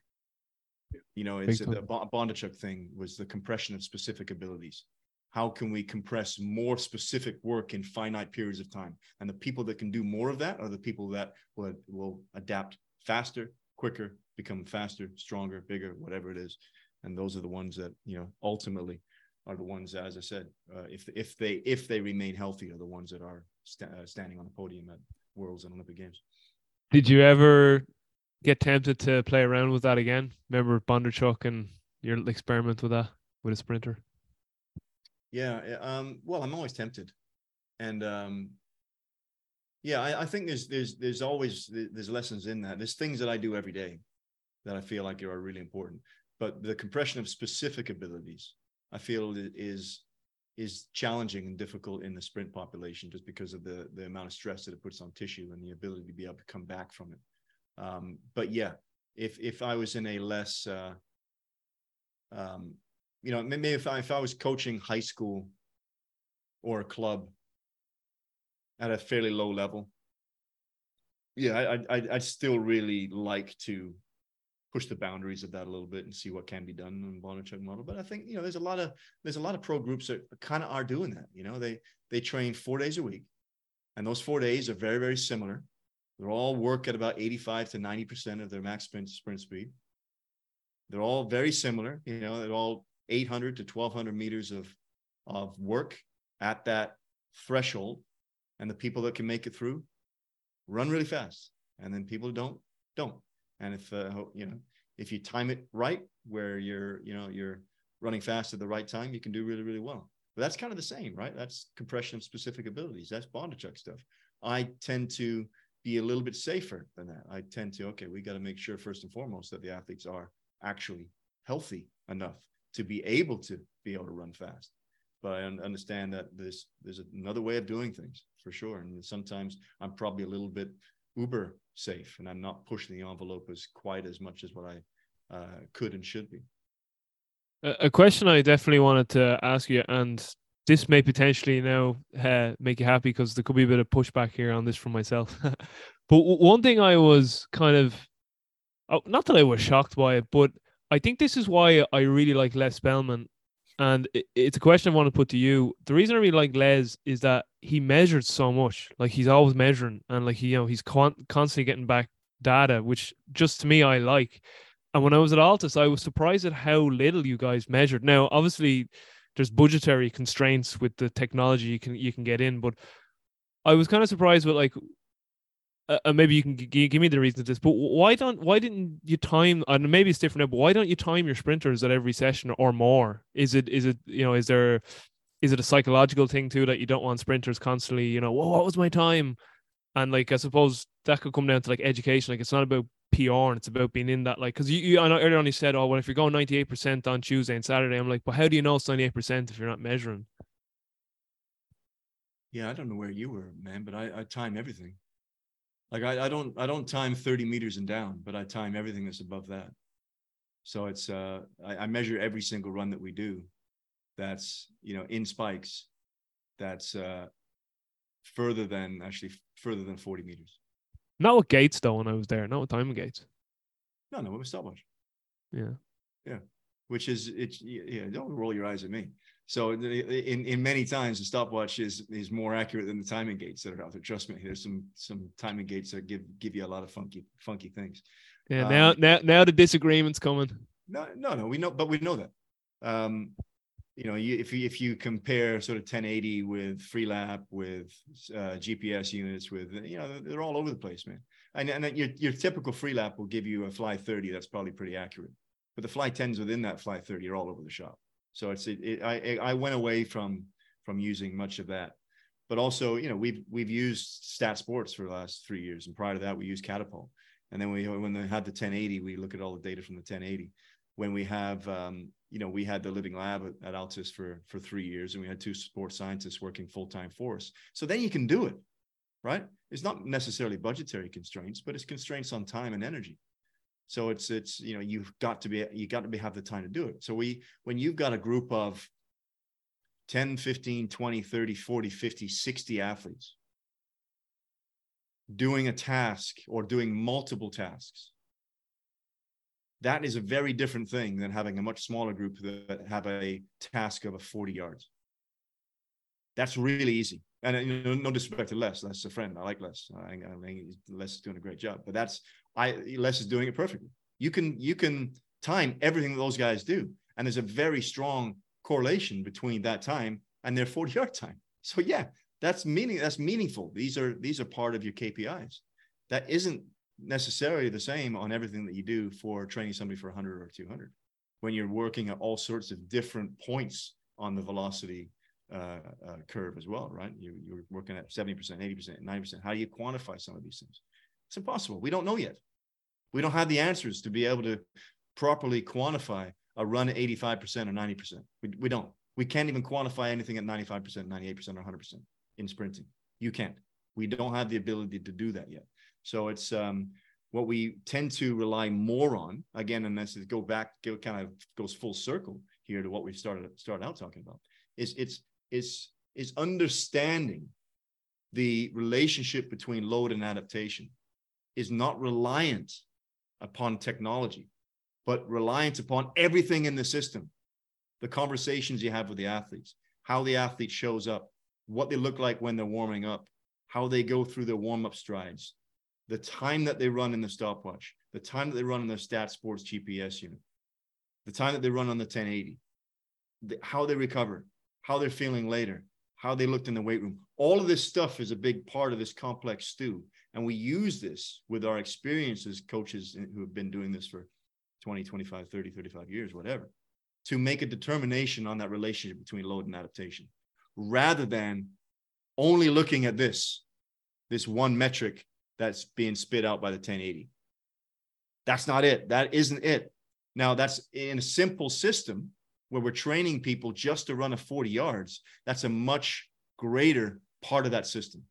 You know, it's the Bondarchuk thing was the compression of specific abilities. How can we compress more specific work in finite periods of time? And the people that can do more of that are the people that will, will adapt faster, quicker, become faster, stronger, bigger, whatever it is. And those are the ones that, you know, ultimately are the ones, as I said, uh, if, if they, if they remain healthy are the ones that are st- uh, standing on the podium at worlds and Olympic games. Did you ever get tempted to play around with that again? Remember Bondarchuk and your experiment with that with a sprinter? Yeah. Um, well, I'm always tempted, and um, yeah, I, I, think there's there's there's always there's lessons in that. There's things that I do every day that I feel like are really important, but the compression of specific abilities, I feel is is challenging and difficult in the sprint population just because of the the amount of stress that it puts on tissue and the ability to be able to come back from it. Um, but yeah, if if I was in a less, uh, um, you know, maybe if I, if I was coaching high school or a club at a fairly low level, yeah, I, I I'd still really like to push the boundaries of that a little bit and see what can be done in the Bondarchuk model. But I think you know there's a lot of there's a lot of pro groups that kind of are doing that. You know, they they train four days a week, and those four days are very very similar. They're all work at about 85 to 90% of their max sprint, sprint speed. They're all very similar. You know, they're all 800 to 1200 meters of, of work at that threshold. And the people that can make it through run really fast. And then people don't, don't. And if, uh, you know, if you time it right, where you're, you know, you're running fast at the right time, you can do really, really well. But that's kind of the same, right? That's compression of specific abilities. That's Bondarchuk stuff. I tend to be a little bit safer than that. I tend to, okay, we got to make sure first and foremost that the athletes are actually healthy enough to be able to be able to run fast. But I understand that there's there's another way of doing things for sure. And sometimes I'm probably a little bit uber safe and I'm not pushing the envelope as quite as much as what I uh, could and should be. A question I definitely wanted to ask you, and this may potentially now uh, make you happy because there could be a bit of pushback here on this from myself. but one thing I was kind of, oh, not that I was shocked by it, but I think this is why I really like Les Spellman. And it's a question I want to put to you. The reason I really like Les is that he measured so much. Like he's always measuring, and like you know, he's con- constantly getting back data, which just to me I like. And when I was at ALTIS, I was surprised at how little you guys measured. Now, obviously, there's budgetary constraints with the technology you can you can get in. But I was kind of surprised with like, uh, uh maybe you can g- give me the reason to this. But why don't why didn't you time? And maybe it's different now. But why don't you time your sprinters at every session or more? Is it is it you know is there is it a psychological thing too that you don't want sprinters constantly you know what was my time and like I suppose that could come down to like education. Like it's not about PR and it's about being in that like because you, you I know earlier on you said oh well if you're going 98 percent on Tuesday and Saturday I'm like but how do you know it's 98 percent if you're not measuring? Yeah, I don't know where you were, man, but I, I time everything. Like I, I don't I don't time 30 meters and down, but I time everything that's above that. So it's uh I, I measure every single run that we do. That's you know in spikes. That's uh further than actually further than 40 meters. Not with Gates though when I was there, not with Time Gates. No, no, with stopwatch. Yeah. Yeah. Which is it's yeah, don't roll your eyes at me. So in in many times the stopwatch is is more accurate than the timing gates that are out there. Trust me, there's some some timing gates that give give you a lot of funky funky things. Yeah, now um, now now the disagreements coming. No, no, no. We know, but we know that. Um, you know, you, if you if you compare sort of 1080 with Freelap, with uh, GPS units, with you know, they're all over the place, man. And and your your typical Freelap will give you a fly 30 that's probably pretty accurate, but the fly 10s within that fly 30 are all over the shop. So it's it, it I I went away from from using much of that, but also you know we've we've used Stat Sports for the last three years, and prior to that we used Catapult, and then we when they had the 1080, we look at all the data from the 1080. When we have um, you know, we had the living lab at, at ALTIS for for three years, and we had two sports scientists working full time for us. So then you can do it. right? It's not necessarily budgetary constraints, but it's constraints on time and energy. So it's it's you know you've got to be you got to be have the time to do it. So we when you've got a group of 10, 15, 20, 30, 40, 50, 60 athletes doing a task or doing multiple tasks. That is a very different thing than having a much smaller group that have a task of a 40 yards. That's really easy. And you know, no disrespect to Les. Les is a friend. I like Les. I, I think Les is doing a great job. But that's I Les is doing it perfectly. You can you can time everything those guys do, and there's a very strong correlation between that time and their 40 yard time. So yeah, that's meaning that's meaningful. These are these are part of your KPIs. That isn't necessarily the same on everything that you do for training somebody for 100 or 200. When you're working at all sorts of different points on the velocity curve as well, right? You, you're working at 70%, 80%, 90%. How do you quantify some of these things? It's impossible. We don't know yet. We don't have the answers to be able to properly quantify a run at 85% or 90%. We, we don't. We can't even quantify anything at 95%, 98%, or 100% in sprinting. You can't. We don't have the ability to do that yet. So it's um, what we tend to rely more on again, and this is go back, go kind of goes full circle here to what we started started out talking about. Is it's is is understanding the relationship between load and adaptation is not reliant upon technology, but reliant upon everything in the system. The conversations you have with the athletes, how the athlete shows up, what they look like when they're warming up, how they go through their warm up strides, the time that they run in the stopwatch, the time that they run in the stat sports GPS unit, the time that they run on the 1080, the, how they recover, how they're feeling later, how they looked in the weight room. All of this stuff is a big part of this complex stew. And we use this with our experiences, coaches who have been doing this for 20, 25, 30, 35 years, whatever, to make a determination on that relationship between load and adaptation rather than only looking at this, this one metric that's being spit out by the 1080. That's not it. That isn't it. Now, that's in a simple system where we're training people just to run a 40 yards, that's a much greater part of that system.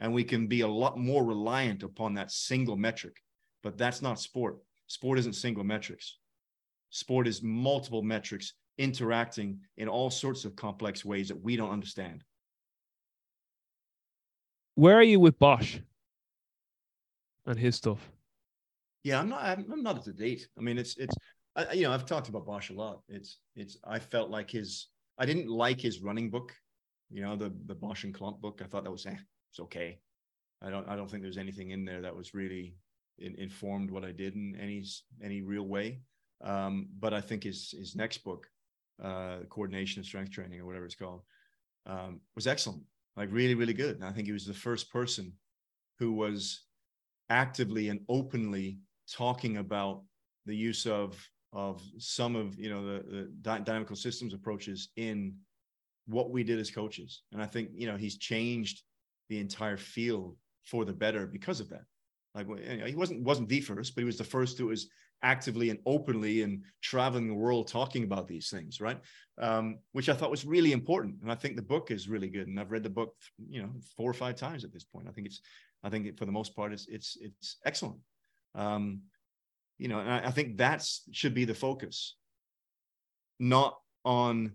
And we can be a lot more reliant upon that single metric. But that's not sport. Sport isn't single metrics. Sport is multiple metrics interacting in all sorts of complex ways that we don't understand. Where are you with Bosch and his stuff? Yeah, I'm not. I'm not up to date. I mean, it's it's I, you know, I've talked about Bosch a lot. It's it's I felt like his I didn't like his running book, you know, the the Bosch and Klomp book. I thought that was eh, it's okay. I don't I don't think there's anything in there that was really in, informed what I did in any any real way. Um, but I think his his next book, uh, coordination and strength training or whatever it's called, um, was excellent. Like really really good. And I think he was the first person who was actively and openly talking about the use of of some of you know the, the dynamical systems approaches in what we did as coaches. And i think you know he's changed the entire field for the better because of that. Like he wasn't wasn't the first but he was the first who was actively and openly and traveling the world talking about these things right? Um, which i thought was really important. And i think the book is really good. And i've read the book you know four or five times at this point. I think it's i think it, for the most part it's it's it's excellent. Um, you know, and I, I think that should be the focus, not on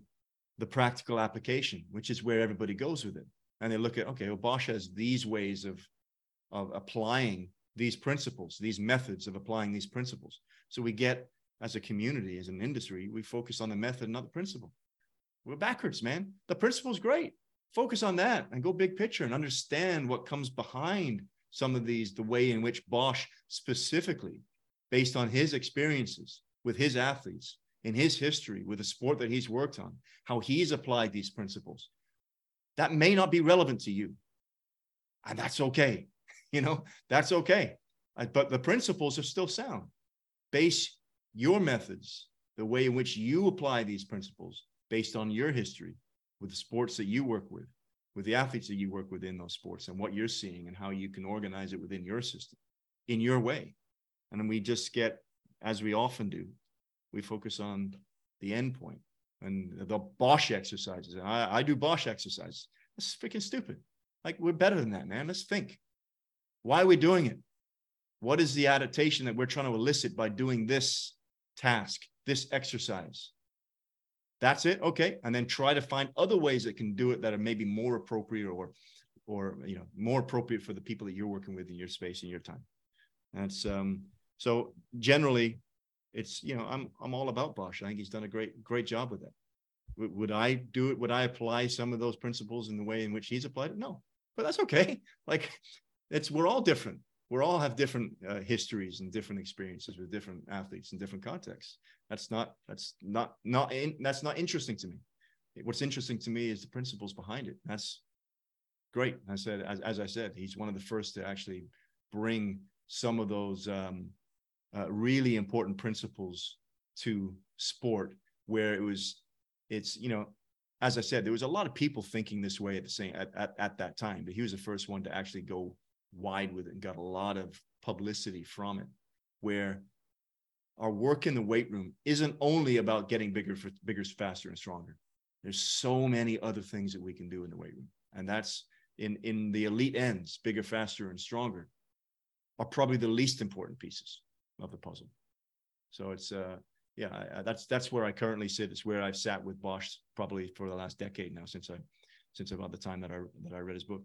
the practical application, which is where everybody goes with it. And they look at, okay, well, Bosch has these ways of, of applying these principles, these methods of applying these principles. So we get, as a community, as an industry, we focus on the method, not the principle. We're backwards, man. The principle is great. Focus on that and go big picture and understand what comes behind some of these, the way in which Bosch specifically based on his experiences with his athletes in his history with the sport that he's worked on, how he's applied these principles. That may not be relevant to you. And that's okay. You know, that's okay. Uh, but the principles are still sound. Base your methods, the way in which you apply these principles based on your history with the sports that you work with, with the athletes that you work with in those sports and what you're seeing and how you can organize it within your system in your way and we just get as we often do we focus on the end point and the bosch exercises and I, I do bosch exercises that's freaking stupid Like we're better than that, man. Let's think. Why are we doing it? What is the adaptation that we're trying to elicit by doing this task, this exercise? That's it. Okay. And then try to find other ways that can do it that are maybe more appropriate or or you know more appropriate for the people that you're working with in your space and your time. That's um so generally it's you know I'm I'm all about Bosch. I think he's done a great great job with that. W- would I do it? Would I apply some of those principles in the way in which he's applied it? No, but that's okay. Like it's we're all different. We all have different uh, histories and different experiences with different athletes in different contexts. That's not that's not not in, that's not interesting to me. What's interesting to me is the principles behind it. That's great. I said as, as I said, he's one of the first to actually bring some of those um, uh, really important principles to sport where it was it's you know as i said there was a lot of people thinking this way at the same at, at, at that time but he was the first one to actually go wide with it and got a lot of publicity from it where our work in the weight room isn't only about getting bigger for bigger faster and stronger. There's so many other things that we can do in the weight room. And that's in in the elite ends bigger faster and stronger are probably the least important pieces of the puzzle. So it's uh yeah, I, I, that's that's where I currently sit. It's where I've sat with Bosch probably for the last decade now since I since about the time that I that I read his book.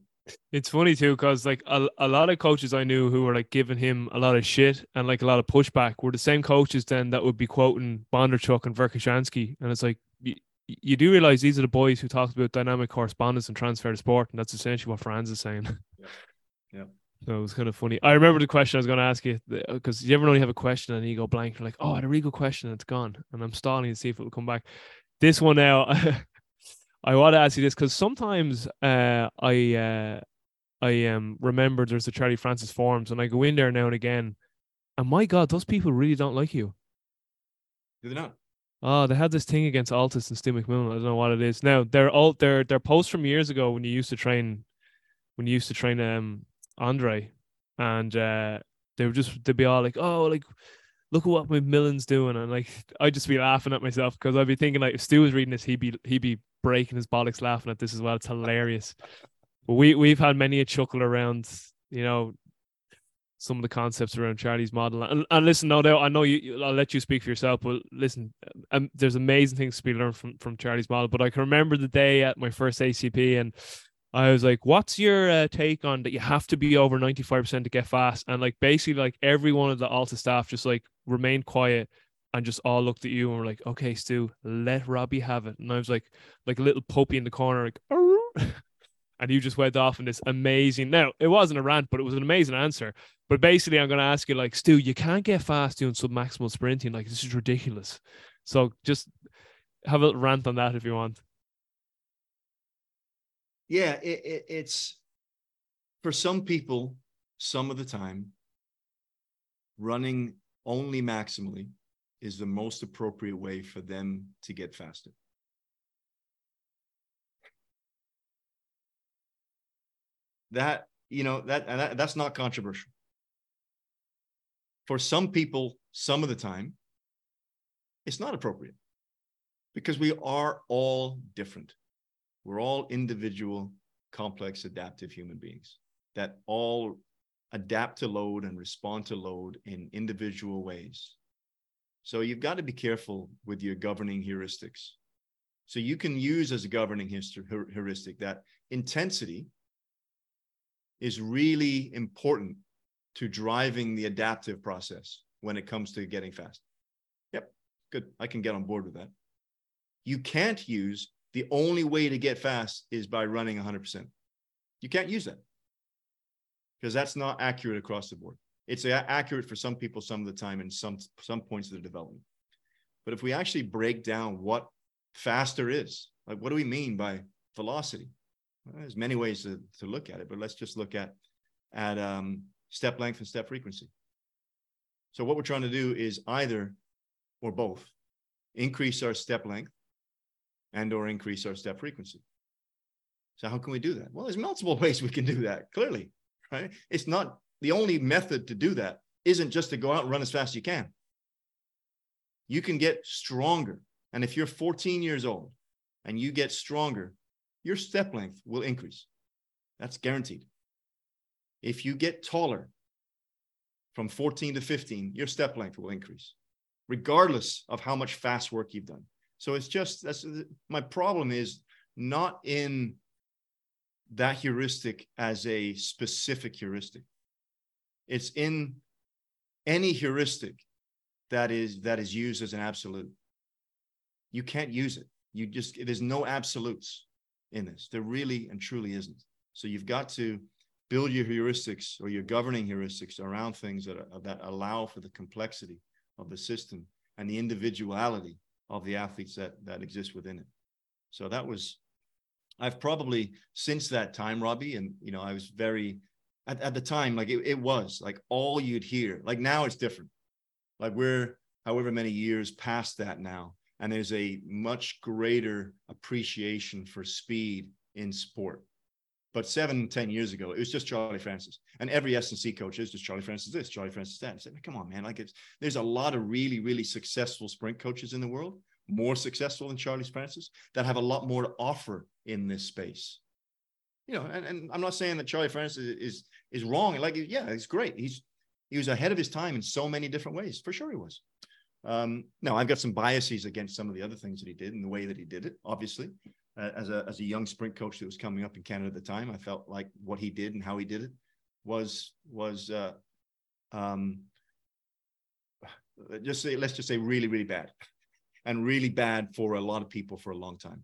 It's funny too because like a, a lot of coaches I knew who were like giving him a lot of shit and like a lot of pushback were the same coaches then that would be quoting Bondarchuk and Verkhoshansky. And it's like you, you do realize these are the boys who talked about dynamic correspondence and transfer to sport, and that's essentially what Frans is saying. Yeah. yeah. So it was kind of funny. I remember the question I was going to ask you because you ever know you have a question and you go blank. You're like, oh, I had a really good question and it's gone. And I'm stalling to see if it will come back. This one now, I want to ask you this because sometimes uh, I uh, I um, remember there's the Charlie Francis forums and I go in there now and again. And my God, those people really don't like you. Do they not? Oh, they had this thing against ALTIS and Stu McMillan. I don't know what it is. Now they're all they're they're posts from years ago when you used to train when you used to train um Andre, and uh, they were just they'd be all like, "Oh, like look at what McMillan's doing," and like I'd just be laughing at myself because I'd be thinking like if Stu was reading this, he'd be he'd be breaking his bollocks laughing at this as well. It's hilarious. but we we've had many a chuckle around, you know, some of the concepts around Charlie's model. And, and listen, no doubt, I know you. I'll let you speak for yourself, but listen, um, there's amazing things to be learned from from Charlie's model. But I can remember the day at my first ACP, and I was like, "What's your uh, take on that? You have to be over ninety five percent to get fast." And like basically, like every one of the ALTIS staff just like remained quiet and just all looked at you and were like, "Okay, Stu, let Robbie have it." And I was like, like a little puppy in the corner, like, and you just went off in this amazing. Now it wasn't a rant, but it was an amazing answer. But basically, I'm going to ask you, like, Stu, you can't get fast doing sub maximal sprinting. Like, this is ridiculous. So just have a rant on that if you want yeah, it, it, it's for some people, some of the time, running only maximally is the most appropriate way for them to get faster. That, you know, that, that that's not controversial. For some people, some of the time, it's not appropriate because we are all different. We're all individual, complex, adaptive human beings that all adapt to load and respond to load in individual ways. So you've got to be careful with your governing heuristics. So you can use as a governing heuristic that intensity is really important to driving the adaptive process when it comes to getting fast. Yep, good. I can get on board with that. You can't use the only way to get fast is by running 100%. You can't use that because that's not accurate across the board. It's accurate for some people some of the time and some some points of the development. But if we actually break down what faster is, like what do we mean by velocity? Well, there's many ways to, to look at it, but let's just look at at um, step length and step frequency. So what we're trying to do is either or both increase our step length and or increase our step frequency. So how can we do that? Well, there's multiple ways we can do that, clearly, right? It's not the only method to do that isn't just to go out and run as fast as you can. You can get stronger. And if you're 14 years old and you get stronger, your step length will increase. That's guaranteed. If you get taller from 14 to 15, your step length will increase, regardless of how much fast work you've done. So it's just that's my problem is not in that heuristic as a specific heuristic. It's in any heuristic that is that is used as an absolute. You can't use it. You just there's no absolutes in this. There really and truly isn't. So you've got to build your heuristics or your governing heuristics around things that are, that allow for the complexity of the system and the individuality of the athletes that that exist within it. So that was I've probably since that time, Robbie, and you know, I was very at, at the time, like it, it was like all you'd hear. Like now it's different. Like we're however many years past that now. And there's a much greater appreciation for speed in sport. But seven, ten years ago, it was just Charlie Francis. And every S&C coach is just Charlie Francis this, Charlie Francis that. I said, come on, man. Like it's there's a lot of really, really successful sprint coaches in the world more successful than Charlie Francis that have a lot more to offer in this space. You know, and, and I'm not saying that Charlie Francis is, is wrong. Like, yeah, he's great. He's he was ahead of his time in so many different ways. For sure, he was. Um, now, I've got some biases against some of the other things that he did and the way that he did it. Obviously, as a as a young sprint coach that was coming up in Canada at the time, I felt like what he did and how he did it was was uh, um, just say let's just say really really bad and really bad for a lot of people for a long time.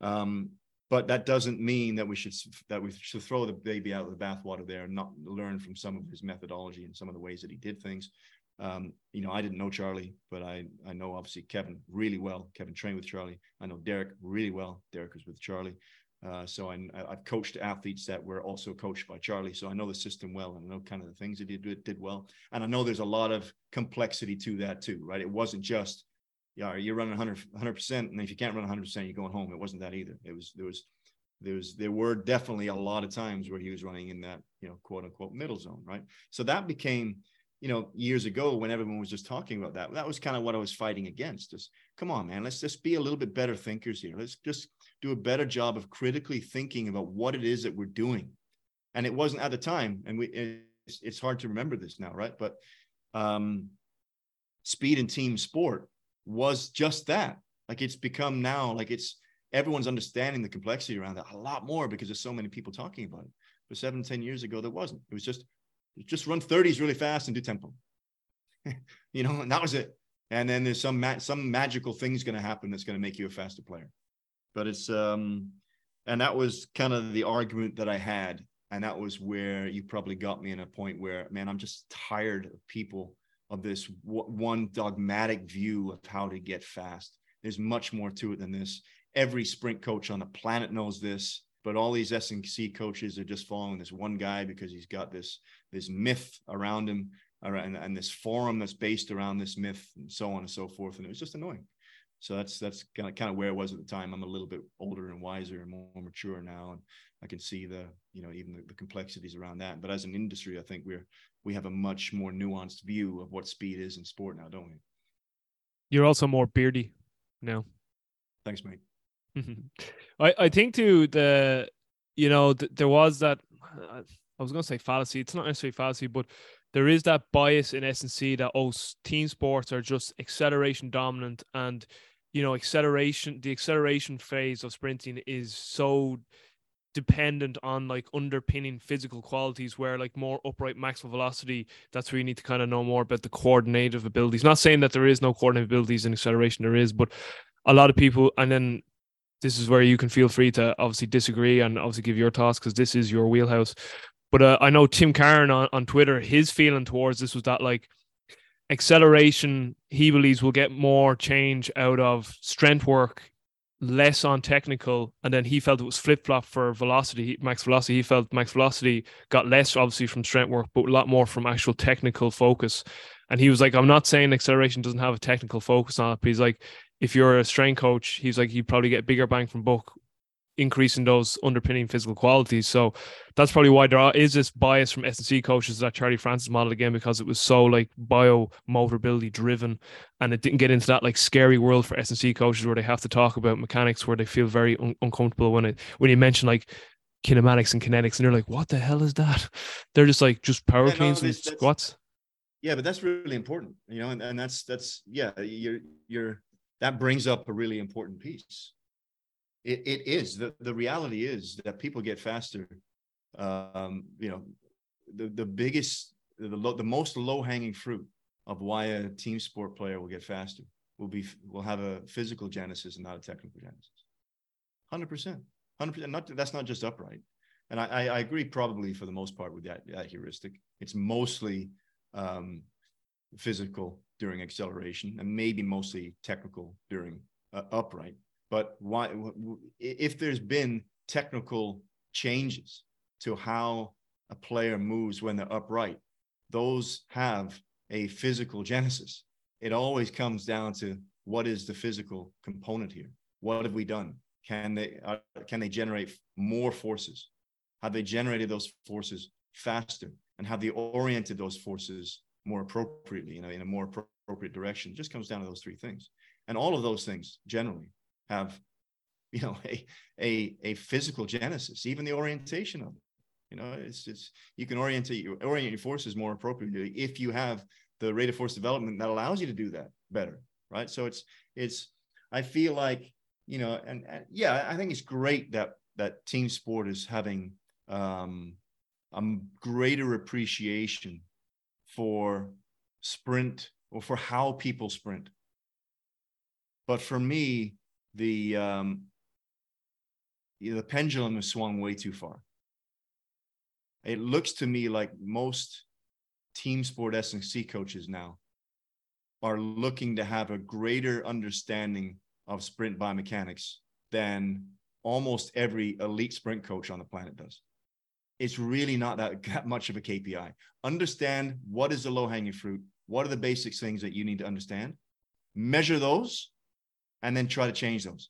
Um, but that doesn't mean that we should that we should throw the baby out of the bathwater there and not learn from some of his methodology and some of the ways that he did things. Um, you know, I didn't know Charlie, but I I know obviously Kevin really well. Kevin trained with Charlie. I know Derek really well. Derek was with Charlie. Uh, so I, I've coached athletes that were also coached by Charlie. So I know the system well and I know kind of the things that he did, did well. And I know there's a lot of complexity to that too, right? It wasn't just yeah, you're running 100 percent, and if you can't run 100 percent, you're going home. It wasn't that either. It was there was there was there were definitely a lot of times where he was running in that you know quote unquote middle zone, right? So that became you know years ago when everyone was just talking about that. That was kind of what I was fighting against. Just come on, man, let's just be a little bit better thinkers here. Let's just do a better job of critically thinking about what it is that we're doing. And it wasn't at the time, and we it's, it's hard to remember this now, right? But um, speed and team sport was just that. Like it's become now, like it's everyone's understanding the complexity around that a lot more because there's so many people talking about it. But seven, ten years ago, there wasn't. It was just just run 30s really fast and do tempo. you know, and that was it. And then there's some ma- some magical thing's going to happen that's going to make you a faster player. But it's um, and that was kind of the argument that I had, and that was where you probably got me in a point where, man, I'm just tired of people of this w- one dogmatic view of how to get fast. There's much more to it than this. Every sprint coach on the planet knows this, but all these S&C coaches are just following this one guy because he's got this this myth around him and, and this forum that's based around this myth and so on and so forth. And it was just annoying. So that's that's kind of kind of where I was at the time. I'm a little bit older and wiser and more, mature now, and I can see the you know even the, the, complexities around that. But as an industry, I think we're we have a much more nuanced view of what speed is in sport now, don't we? You're also more beardy now. Thanks, mate. I I think too the you know th- there was that uh, I was going to say fallacy. It's not necessarily fallacy, but there is that bias in S&C that oh team sports are just acceleration dominant and you know acceleration the acceleration phase of sprinting is so dependent on like underpinning physical qualities where like more upright maximal velocity that's where you need to kind of know more about the coordinative abilities not saying that there is no coordinative abilities in acceleration there is but a lot of people and then this is where you can feel free to obviously disagree and obviously give your thoughts because this is your wheelhouse but uh, i know tim Carron on, on twitter his feeling towards this was that like acceleration he believes will get more change out of strength work less on technical, and then he felt it was flip flop for velocity, max velocity. He felt max velocity got less obviously from strength work, but a lot more from actual technical focus. And he was like, I'm not saying acceleration doesn't have a technical focus on it, but he's like, if you're a strength coach, he's like, you probably get bigger bang from buck increasing those underpinning physical qualities. So that's probably why there is this bias from S&C coaches that Charlie Francis model again because it was so like bio motor ability driven and it didn't get into that like scary world for S&C coaches where they have to talk about mechanics where they feel very un- uncomfortable when it when you mention like kinematics and kinetics, and they're like, "What the hell is that?" They're just like just power Yeah, no, cleans and squats. yeah but that's really important you know and, and that's that's yeah you're you're that brings up a really important piece it, it is. The, the reality is that people get faster. Um you know the the biggest the, the most low hanging fruit of why a team sport player will get faster will be will have a physical genesis and not a technical genesis. 100% 100% not that's not just upright. And I, I I agree probably for the most part with that, that heuristic. It's mostly um, physical during acceleration and maybe mostly technical during uh, upright. But why, if there's been technical changes to how a player moves when they're upright, those have a physical genesis. It always comes down to what is the physical component here? What have we done? Can they uh, can they generate more forces? Have they generated those forces faster? and have they oriented those forces more appropriately, you know, in a more appropriate direction. It just comes down to those three things. And all of those things generally have, you know, a a, a physical genesis, even the orientation of it. You know, it's it's you can orient your orient your forces more appropriately if you have the rate of force development that allows you to do that better, right? So it's it's I feel like, you know, and, and yeah, I think it's great that that team sport is having um a greater appreciation for sprint or for how people sprint. But for me, the um, the pendulum has swung way too far. It looks to me like most team sport S&C coaches now are looking to have a greater understanding of sprint biomechanics than almost every elite sprint coach on the planet does it's really not that, that much of a KPI. Understand what is the low hanging fruit, what are the basic things that you need to understand, measure those, and then try to change those.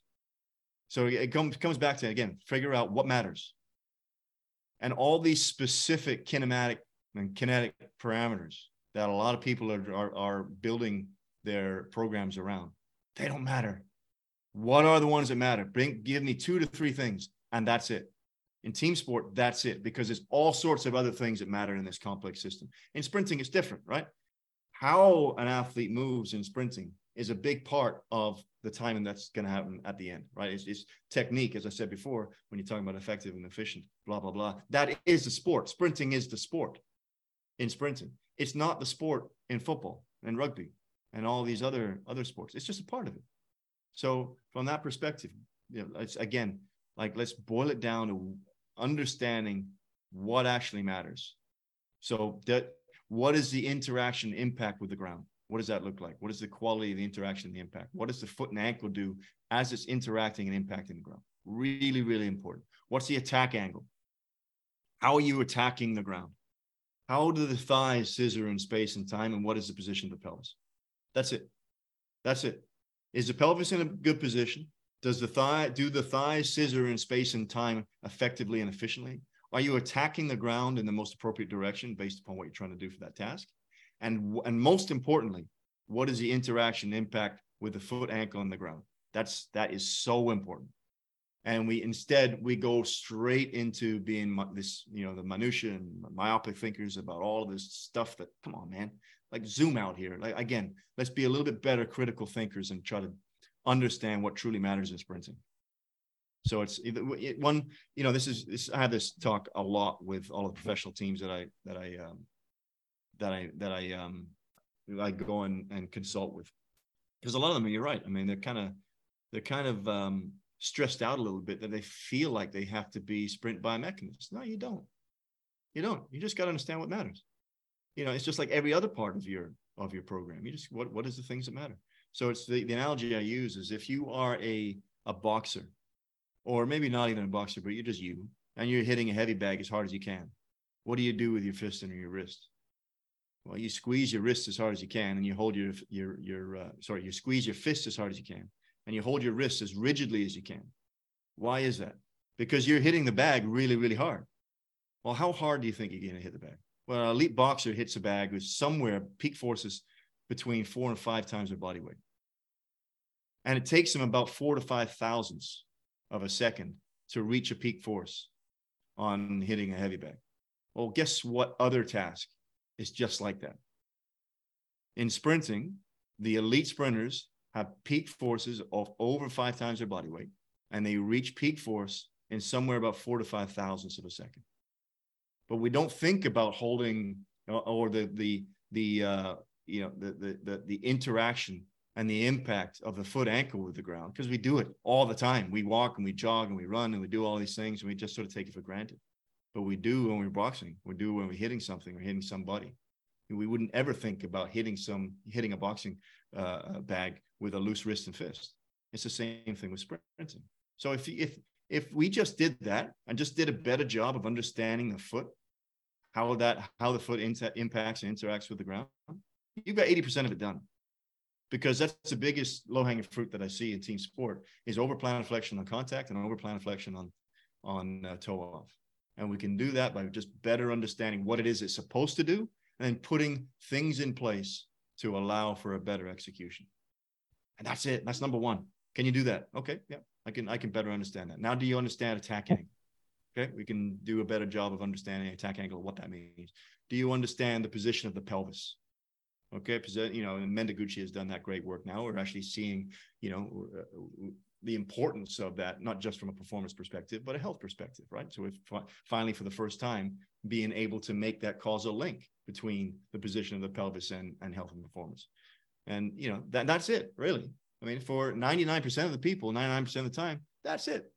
So it comes back to again, figure out what matters, and all these specific kinematic and kinetic parameters that a lot of people are are, are building their programs around. They don't matter. What are the ones that matter? Bring give me two to three things, and that's it. In team sport, that's it, because there's all sorts of other things that matter in this complex system. In sprinting, it's different, right? How an athlete moves in sprinting is a big part of the timing that's going to happen at the end, right? It's, it's technique, as I said before, when you're talking about effective and efficient, blah, blah, blah. That is the sport. Sprinting is the sport in sprinting. It's not the sport in football and rugby and all these other other sports. It's just a part of it. So from that perspective, you know, it's again, like let's boil it down to understanding what actually matters. So that what is the interaction impact with the ground? What does that look like? What is the quality of the interaction, the impact? What does the foot and ankle do as it's interacting and impacting the ground? Really, really important. What's the attack angle? How are you attacking the ground? How do the thighs scissor in space and time? And what is the position of the pelvis? That's it. That's it. Is the pelvis in a good position? Does the thigh do the thighs scissor in space and time effectively and efficiently? Are you attacking the ground in the most appropriate direction based upon what you're trying to do for that task? And and most importantly, what is the interaction impact with the foot, ankle, and the ground? That's that is so important. And we instead we go straight into being this, you know, the minutia and myopic thinkers about all of this stuff. That come on, man, like zoom out here. Like again, let's be a little bit better critical thinkers and try to understand what truly matters in sprinting. So it's it, one, you know, this is this. I have this talk a lot with all the professional teams that I that I um, that I that I um I go and, and consult with, because a lot of them, you're right. I mean, they're kind of they're kind of um, stressed out a little bit that they feel like they have to be sprint biomechanists. No, you don't. You don't. You just got to understand what matters. You know, it's just like every other part of your of your program. You just what what is the things that matter. So it's the, the analogy I use is if you are a a boxer, or maybe not even a boxer, but you're just you, and you're hitting a heavy bag as hard as you can. What do you do with your fist and your wrist? Well, you squeeze your wrist as hard as you can, and you hold your your your uh, sorry, you squeeze your fist as hard as you can, and you hold your wrist as rigidly as you can. Why is that? Because you're hitting the bag really, really hard. Well, how hard do you think you're going to hit the bag? Well, an elite boxer hits a bag with somewhere peak forces between four and five times their body weight, and it takes them about four to five thousandths of a second to reach a peak force. on hitting a heavy bag. Well, guess what other task is just like that? In sprinting, the elite sprinters have peak forces of over five times their body weight, and they reach peak force in somewhere about four to five thousandths of a second. But we don't think about holding or the the the uh, you know the, the the the interaction and the impact of the foot ankle with the ground because we do it all the time. We walk and we jog and we run and we do all these things and we just sort of take it for granted. But we do when we're boxing. We do when we're hitting something or hitting somebody. We wouldn't ever think about hitting some hitting a boxing uh, bag with a loose wrist and fist. It's the same thing with sprinting. So if if if we just did that and just did a better job of understanding the foot, how that how the foot impacts and interacts with the ground, you've got 80% of it done because that's the biggest low-hanging fruit that I see in team sport is over plantar flexion on contact and over plantar flexion on on uh, toe off. And we can do that by just better understanding what it is it's supposed to do and putting things in place to allow for a better execution. And that's it. That's number one. Can you do that? Okay, yeah, I can. I can better understand that. Now, do you understand attack angle? Okay, we can do a better job of understanding attack angle, what that means. Do you understand the position of the pelvis? Okay, you know, and Mendiguchia has done that great work now. We're actually seeing, you know, the importance of that, not just from a performance perspective, but a health perspective, right? So we're finally, for the first time, being able to make that causal link between the position of the pelvis and, and health and performance. And, you know, that, that's it, really. I mean, for 99% of the people, 99% of the time, that's it.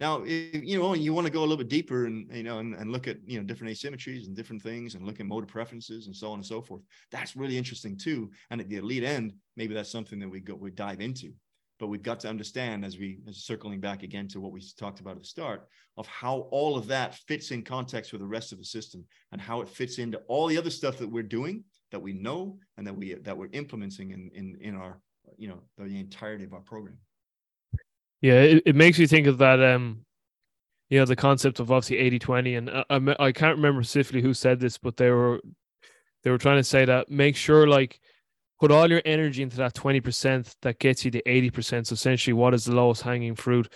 Now, if, you know, you want to go a little bit deeper and, you know, and, and look at, you know, different asymmetries and different things and look at motor preferences and so on and so forth. That's really interesting too. And at the elite end, maybe that's something that we go, we dive into. But we've got to understand as we, as circling back again to what we talked about at the start of how all of that fits in context with the rest of the system and how it fits into all the other stuff that we're doing that we know and that we, that we're implementing in, in, in our, you know, the entirety of our program. Yeah, it, it makes you think of that. Um, you know, the concept of obviously 80 20. And I, I, I can't remember specifically who said this, but they were they were trying to say that make sure like put all your energy into that 20% that gets you to 80%. So essentially, what is the lowest hanging fruit?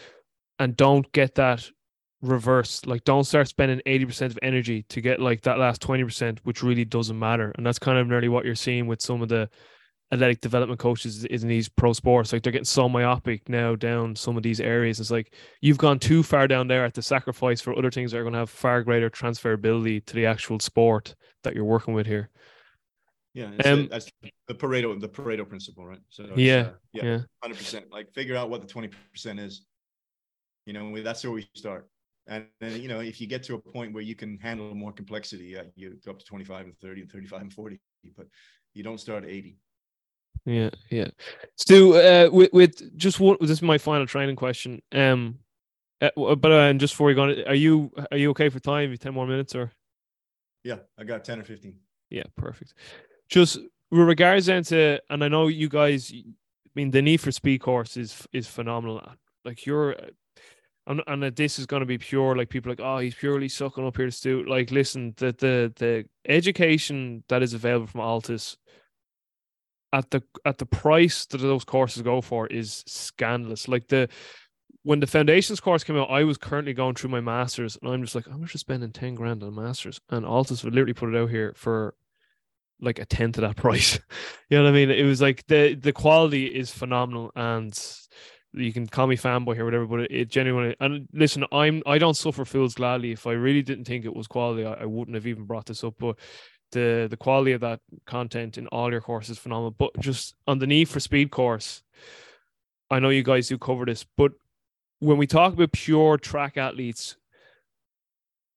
And don't get that reversed. Like, don't start spending 80% of energy to get like that last 20%, which really doesn't matter. And that's kind of nearly what you're seeing with some of the athletic development coaches in these pro sports. Like they're getting so myopic now down some of these areas. It's like you've gone too far down there at the sacrifice for other things that are going to have far greater transferability to the actual sport that you're working with here. Yeah, um, that's the Pareto, the Pareto principle, right? So yeah, uh, yeah, hundred percent. Like figure out what the twenty percent is. You know, that's where we start. And then, you know, if you get to a point where you can handle more complexity, yeah, you go up to 25 and 30 and 35 and 40, but you don't start at 80. Yeah, yeah. Stu, uh, with, with just what this is my final training question. Um, uh, but uh, and just before we go, on, are you are you okay for time? Ten more minutes or? Yeah, I got ten or fifteen. Yeah, perfect. Just with regards then to, and I know you guys. I mean, the need for speed course is is phenomenal. Like you're, and and this is going to be pure. Like people like, oh, he's purely sucking up here to Stu. Like, listen, the the the education that is available from ALTIS at the at the price that those courses go for is scandalous. Like the when the foundations course came out, I was currently going through my masters, and I'm just like, I'm just spending ten grand on masters, and ALTIS would literally put it out here for like a tenth of that price. you know what I mean? It was like the the quality is phenomenal, and you can call me fanboy here, whatever, but it, it genuinely. And listen, I'm I don't suffer fools gladly. If I really didn't think it was quality, I, I wouldn't have even brought this up. But the the quality of that content in all your courses phenomenal. But just on the need for speed course, I know you guys do cover this, but when we talk about pure track athletes,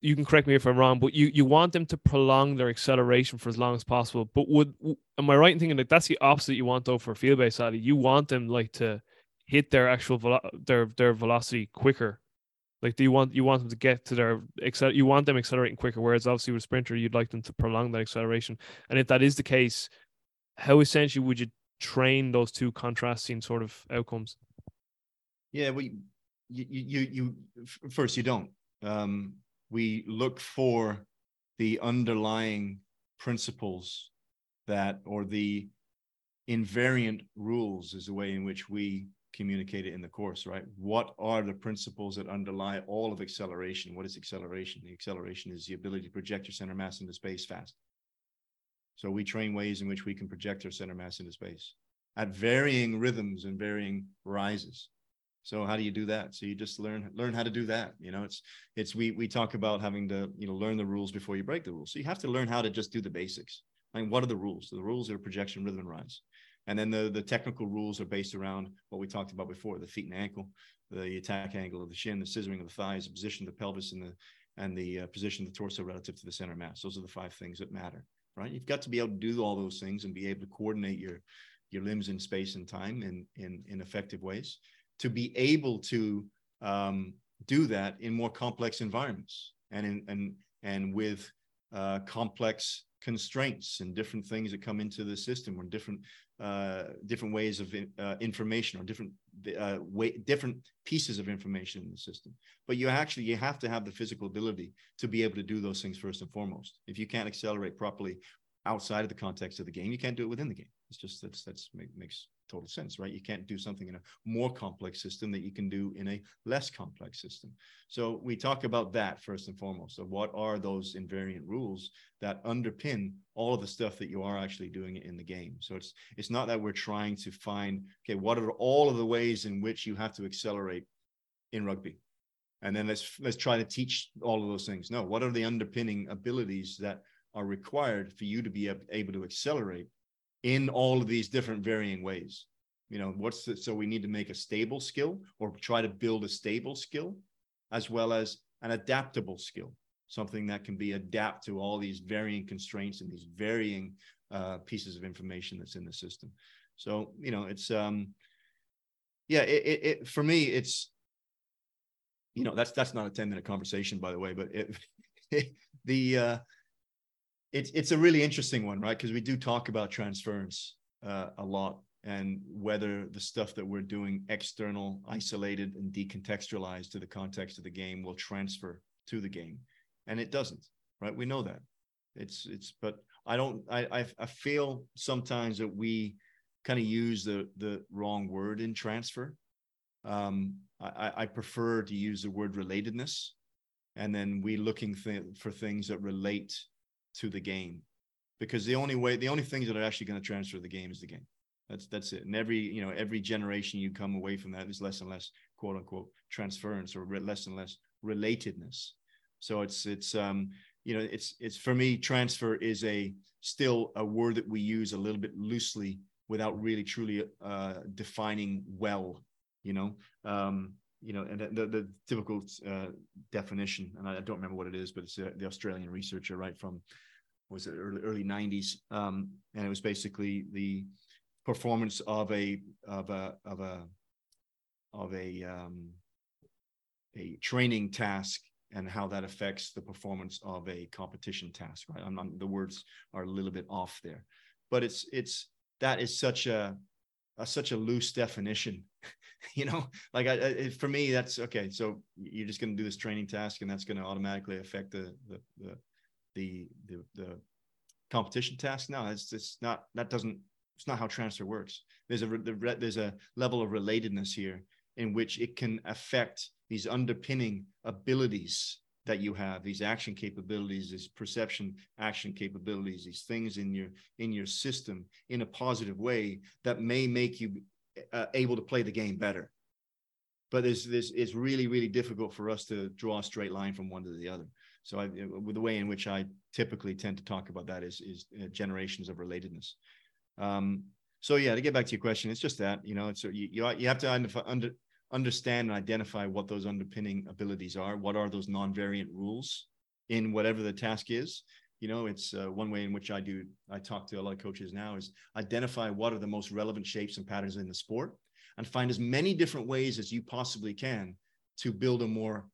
you can correct me if I'm wrong, but you you want them to prolong their acceleration for as long as possible. But would am I right in thinking that that's the opposite you want though for field based athlete? You want them like to hit their actual velo- their their velocity quicker like, do you want you want them to get to their excel? You want them accelerating quicker. Whereas obviously with sprinter, you'd like them to prolong that acceleration. And if that is the case, how essentially would you train those two contrasting sort of outcomes? Yeah, we you you you first you don't. Um, we look for the underlying principles that or the invariant rules is the way in which we communicate it in the course, right? What are the principles that underlie all of acceleration? What is acceleration? The acceleration is the ability to project your center mass into space fast. So we train ways in which we can project our center mass into space at varying rhythms and varying rises. So how do you do that? So you just learn learn how to do that. You know, it's it's we we talk about having to you know learn the rules before you break the rules. So you have to learn how to just do the basics. I mean, what are the rules? The rules are projection, rhythm, and rise. And then the, the technical rules are based around what we talked about before, the feet and ankle, the attack angle of the shin, the scissoring of the thighs, the position of the pelvis, and the and the uh, position of the torso relative to the center mass. Those are the five things that matter, right? You've got to be able to do all those things and be able to coordinate your your limbs in space and time in in, in effective ways to be able to um, do that in more complex environments and in and and with uh, complex constraints and different things that come into the system or different uh, different ways of uh, information or different uh, way, different pieces of information in the system. But you actually you have to have the physical ability to be able to do those things first and foremost. If you can't accelerate properly outside of the context of the game, you can't do it within the game. It's just that's that's make, makes total sense, right? You can't do something in a more complex system that you can do in a less complex system. So we talk about that first and foremost. So what are those invariant rules that underpin all of the stuff that you are actually doing in the game? So it's it's not that we're trying to find okay, what are all of the ways in which you have to accelerate in rugby? And then let's let's try to teach all of those things. No, what are the underpinning abilities that are required for you to be able to accelerate in all of these different varying ways. You know what's the so we need to make a stable skill or try to build a stable skill as well as an adaptable skill something that can be adapt to all these varying constraints and these varying uh, pieces of information that's in the system. So you know it's um yeah it, it, it for me it's you know that's that's not a 10 minute conversation by the way but it, the uh it's it's a really interesting one, right? Because we do talk about transference uh, a lot and whether the stuff that we're doing external, isolated, and decontextualized to the context of the game will transfer to the game, and it doesn't, right? We know that. It's it's, but I don't. I I, feel sometimes that we kind of use the the wrong word in transfer. Um, I, I prefer to use the word relatedness, and then we looking th- for things that relate to the game. Because the only way the only things that are actually going to transfer the game is the game. That's that's it. And every you know every generation you come away from that is less and less quote unquote transference or less and less relatedness. So it's it's um you know it's it's for me transfer is a still a word that we use a little bit loosely without really truly uh defining well you know? Um you know, and the, the typical uh, definition, and I don't remember what it is, but it's uh, the Australian researcher, right from was it early early '90s, um, and it was basically the performance of a of a of a of a um, a training task and how that affects the performance of a competition task. Right, I'm, I'm, the words are a little bit off there, but it's it's that is such a, a such a loose definition you know like I, I, for me that's okay so you're just going to do this training task and that's going to automatically affect the the the the, the, the competition task no it's it's not that doesn't it's not how transfer works there's a there's a level of relatedness here in which it can affect these underpinning abilities that you have these action capabilities these perception action capabilities these things in your in your system in a positive way that may make you uh, able to play the game better. But there's this it's really really difficult for us to draw a straight line from one to the other. So I, with the way in which I typically tend to talk about that is is uh, generations of relatedness. Um, so yeah, to get back to your question, it's just that you know, it's you you, you have to under, under, understand and identify what those underpinning abilities are. What are those non-variant rules in whatever the task is, you know it's uh, one way in which i do i talk to a lot of coaches now is identify what are the most relevant shapes and patterns in the sport and find as many different ways as you possibly can to build a more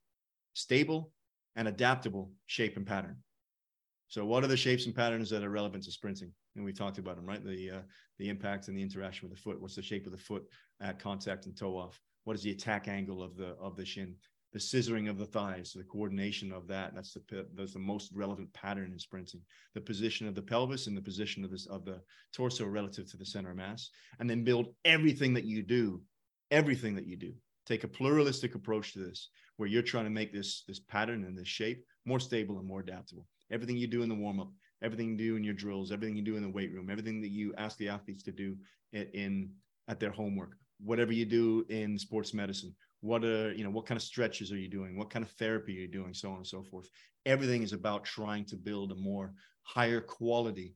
stable and adaptable shape and pattern so what are the shapes and patterns that are relevant to sprinting and we talked about them right the uh, the impact and the interaction with the foot what's the shape of the foot at contact and toe off what is the attack angle of the of the shin the scissoring of the thighs, the coordination of that. That's the that's the most relevant pattern in sprinting. The position of the pelvis and the position of this of the torso relative to the center of mass, and then build everything that you do everything that you do. Take a pluralistic approach to this, where you're trying to make this this pattern and this shape more stable and more adaptable. Everything you do in the warm up, everything you do in your drills, everything you do in the weight room, everything that you ask the athletes to do in, in at their homework, whatever you do in sports medicine, what are you know what kind of stretches are you doing, what kind of therapy are you doing, so on and so forth. Everything is about trying to build a more higher quality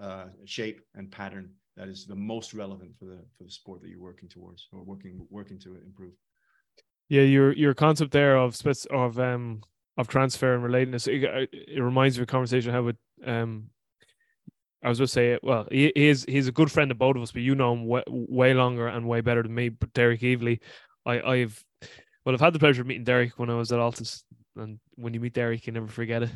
uh, shape and pattern that is the most relevant for the for the sport that you're working towards or working working to improve. Yeah, your your concept there of spec- of um of transfer and relatedness it, it reminds me of a conversation I had with um I was just say well he, he's he's a good friend of both of us but you know him way, way longer and way better than me but Derek Evely I I've well I've had the pleasure of meeting Derek when I was at ALTIS and when you meet Derek you never forget it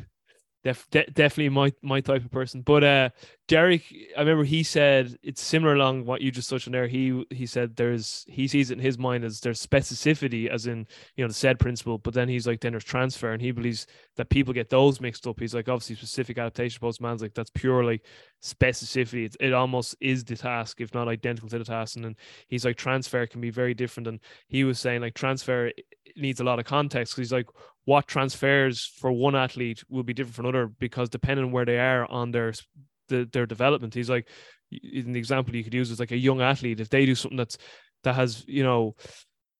Def, de- definitely my my type of person. But uh, Derek, I remember he said it's similar along what you just touched on there. He he said there's he sees it in his mind as there's specificity, as in you know the said principle. But then he's like then there's transfer, and he believes that people get those mixed up. He's like obviously specific adaptation imposed demands like that's purely specificity. It, it almost is the task, if not identical to the task. And then he's like transfer can be very different. And he was saying like transfer needs a lot of context because he's like what transfers for one athlete will be different from another because depending on where they are on their the, their development. He's like, in the example you could use is like a young athlete. If they do something that's that has you know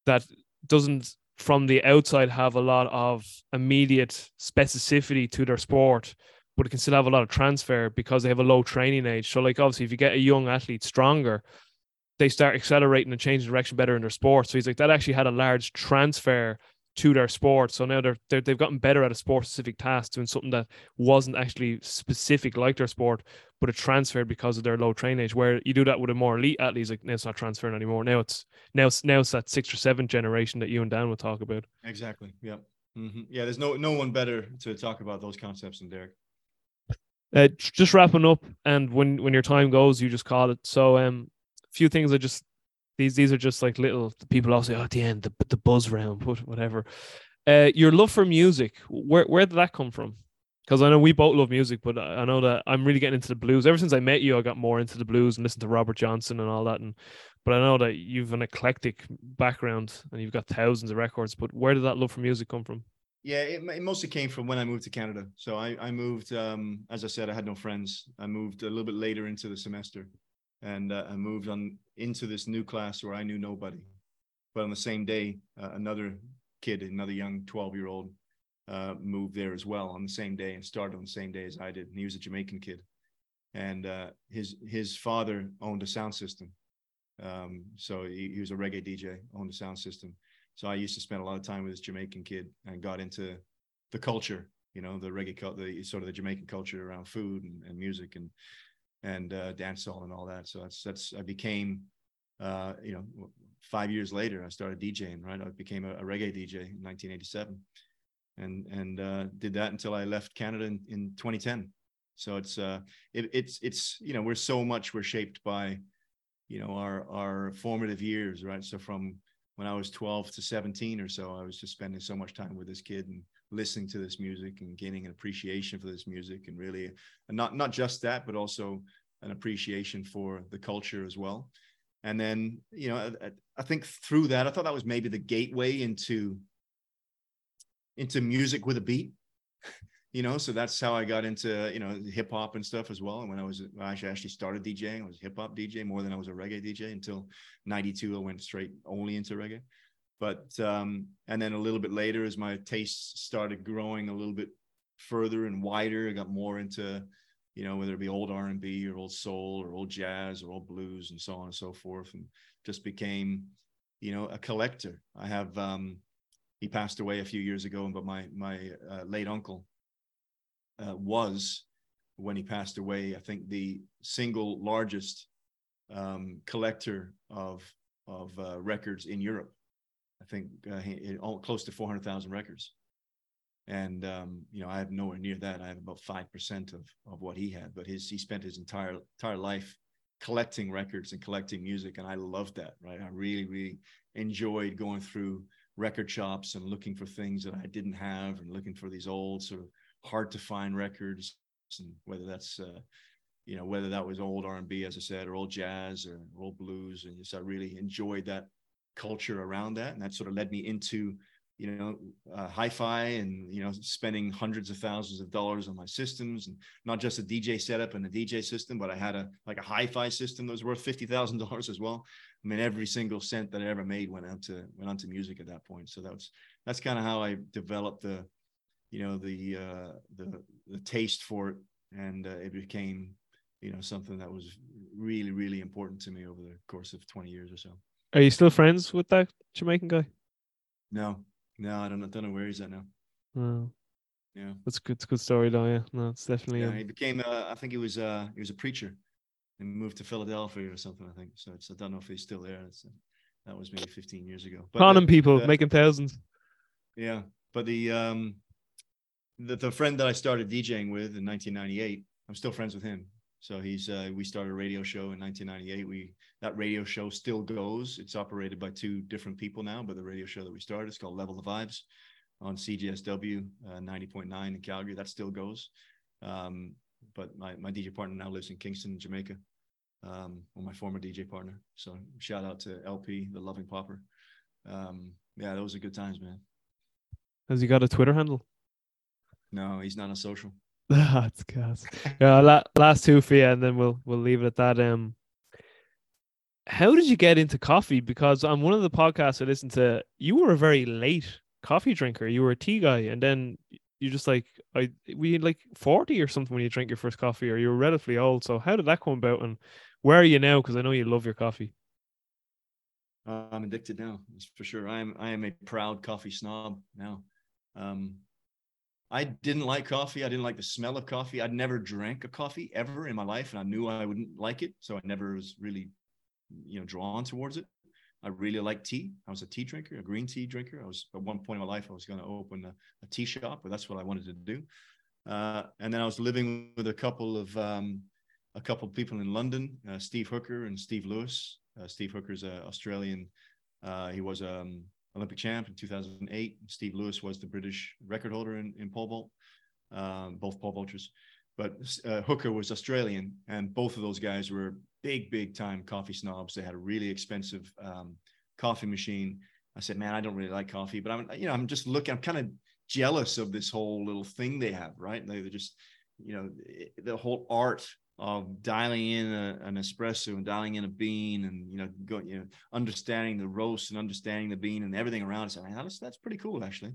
that doesn't from the outside have a lot of immediate specificity to their sport, but it can still have a lot of transfer because they have a low training age. So like obviously if you get a young athlete stronger, they start accelerating and changing direction better in their sport. So he's like that actually had a large transfer to their sport. So now they're, they have gotten better at a sport specific task, doing something that wasn't actually specific like their sport, but it transferred because of their low train age. Where you do that with a more elite athlete, like now it's not transferring anymore. Now it's now it's now it's that sixth or seventh generation that you and Dan would talk about. Exactly. Yep. Mm-hmm. Yeah. There's no no one better to talk about those concepts than Derek. Uh, just wrapping up, and when when your time goes, you just call it. So, um, few things I just these these are just like little people also oh, at the end, the, the buzz round, whatever. Uh, your love for music, where where did that come from? Because I know we both love music, but I know that I'm really getting into the blues. Ever since I met you, I got more into the blues and listened to Robert Johnson and all that. And but I know that you've an eclectic background and you've got thousands of records. But where did that love for music come from? Yeah, it, it mostly came from when I moved to Canada. So I, I moved, um, as I said, I had no friends. I moved a little bit later into the semester and uh, I moved on into this new class where I knew nobody. But on the same day, uh, another kid, another young 12 year old, uh, moved there as well on the same day and started on the same day as I did. And he was a Jamaican kid, and uh, his his father owned a sound system, um, so he, he was a reggae DJ, owned a sound system. So I used to spend a lot of time with this Jamaican kid and got into the culture, you know, the reggae, the sort of the Jamaican culture around food and, and music and and uh, dancehall and all that. So that's that's I became, uh, you know, five years later I started DJing. Right, I became a, a reggae DJ in 1987, and and uh, did that until I left Canada in, in 2010. So it's uh, it, it's it's you know we're so much we're shaped by, you know, our our formative years, right? So from when I was 12 to 17 or so, I was just spending so much time with this kid and listening to this music and gaining an appreciation for this music and really and not not just that but also an appreciation for the culture as well. And then you know I, I think through that i thought that was maybe the gateway into into music with a beat. You know so that's how i got into you know hip hop and stuff as well. And when i was when i actually started djing i was hip hop dj more than i was a reggae dj until 92 i went straight only into reggae but um, and then a little bit later as my tastes started growing a little bit further and wider i got more into you know whether it be old r&b or old soul or old jazz or old blues and so on and so forth and just became you know a collector. I have um, he passed away a few years ago but my my uh, late uncle uh, was when he passed away i think the single largest um, collector of of uh, records in europe I think uh, he, all, close to 400,000 records. And, um, you know, I have nowhere near that. I have about 5% of, of what he had, but his, he spent his entire, entire life collecting records and collecting music. And I loved that, right? I really, really enjoyed going through record shops and looking for things that I didn't have and looking for these old sort of hard to find records and whether that's, uh, you know, whether that was old R&B, as I said, or old jazz or old blues. And just, I really enjoyed that culture around that, and that sort of led me into you know, uh, hi-fi and you know, spending hundreds of thousands of dollars on my systems, and not just a DJ setup and a DJ system, but I had a like a hi-fi system that was worth fifty thousand dollars as well. I mean, every single cent that I ever made went out to went onto music at that point. So that was that's kind of how I developed the, you know, the uh, the the taste for it, and uh, it became, you know, something that was really really important to me over the course of twenty years or so. Are you still friends with that Jamaican guy? No, no, I don't, I don't know where he's at now. Oh, Yeah. that's a good, it's a good story though. Yeah, no, it's definitely. Yeah, um, he became. Uh, I think he was. Uh, he was a preacher, and moved to Philadelphia or something. I think so. It's, I don't know if he's still there. It's, uh, that was maybe 15 years ago. But conning people, the- making thousands. Yeah, but the um, the the friend that I started DJing with in 1998, I'm still friends with him. So he's uh, we started a radio show in 1998. We that radio show still goes. It's operated by two different people now, but the radio show that we started is called Level the Vibes on CJSW uh, 90.9 in Calgary. That still goes. Um, but my my DJ partner now lives in Kingston, Jamaica. Um, or my former DJ partner. So shout out to LP, the Loving Popper. Um, yeah, those are good times, man. Has he got a Twitter handle? No, he's not on social. That's gas. Yeah, la- last two for you, and then we'll we'll leave it at that. Um, how did you get into coffee? Because on one of the podcasts I listened to, you were a very late coffee drinker. You were a tea guy, and then you just like I we like forty or something when you drink your first coffee, or you were relatively old. So how did that come about, and where are you now? Because I know you love your coffee. Uh, I'm addicted now, that's for sure. I am I am a proud coffee snob now. Um, I didn't like coffee. I didn't like the smell of coffee. I'd never drank a coffee ever in my life, and I knew I wouldn't like it, so I never was really, you know, drawn towards it. I really like tea. I was a tea drinker, a green tea drinker. I was at one point in my life I was going to open a, a tea shop, but that's what I wanted to do. Uh, and then I was living with a couple of um, a couple of people in London, uh, Steve Hooker and Steve Lewis. Uh, Steve Hooker's an Australian. Uh, he was um, Olympic champ in 2008. Steve Lewis was the British record holder in, in pole vault, um, both pole vaulters. But uh, Hooker was Australian, and both of those guys were big, big time coffee snobs. They had a really expensive um, coffee machine. I said, "Man, I don't really like coffee, but I'm, you know, I'm just looking. I'm kind of jealous of this whole little thing they have, right? They, they're just, you know, the whole art of dialing in a, an espresso and dialing in a bean and you know go, you know understanding the roast and understanding the bean and everything around it. So man, that's that's pretty cool actually,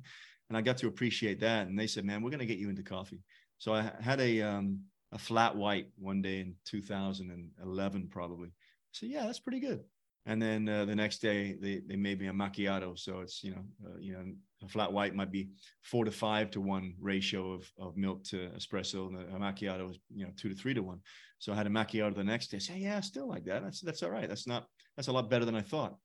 and I got to appreciate that. And they said, man, we're gonna get you into coffee. So I had a um, a flat white one day in 2011 probably. So yeah, that's pretty good. And then uh, the next day they, they made me a macchiato. So it's, you know, uh, you know, a flat white might be four to five to one ratio of, of milk to espresso. And a macchiato is, you know, two to three to one. So I had a macchiato the next day. I yeah, still like that. That's, that's all right. That's not, that's a lot better than I thought.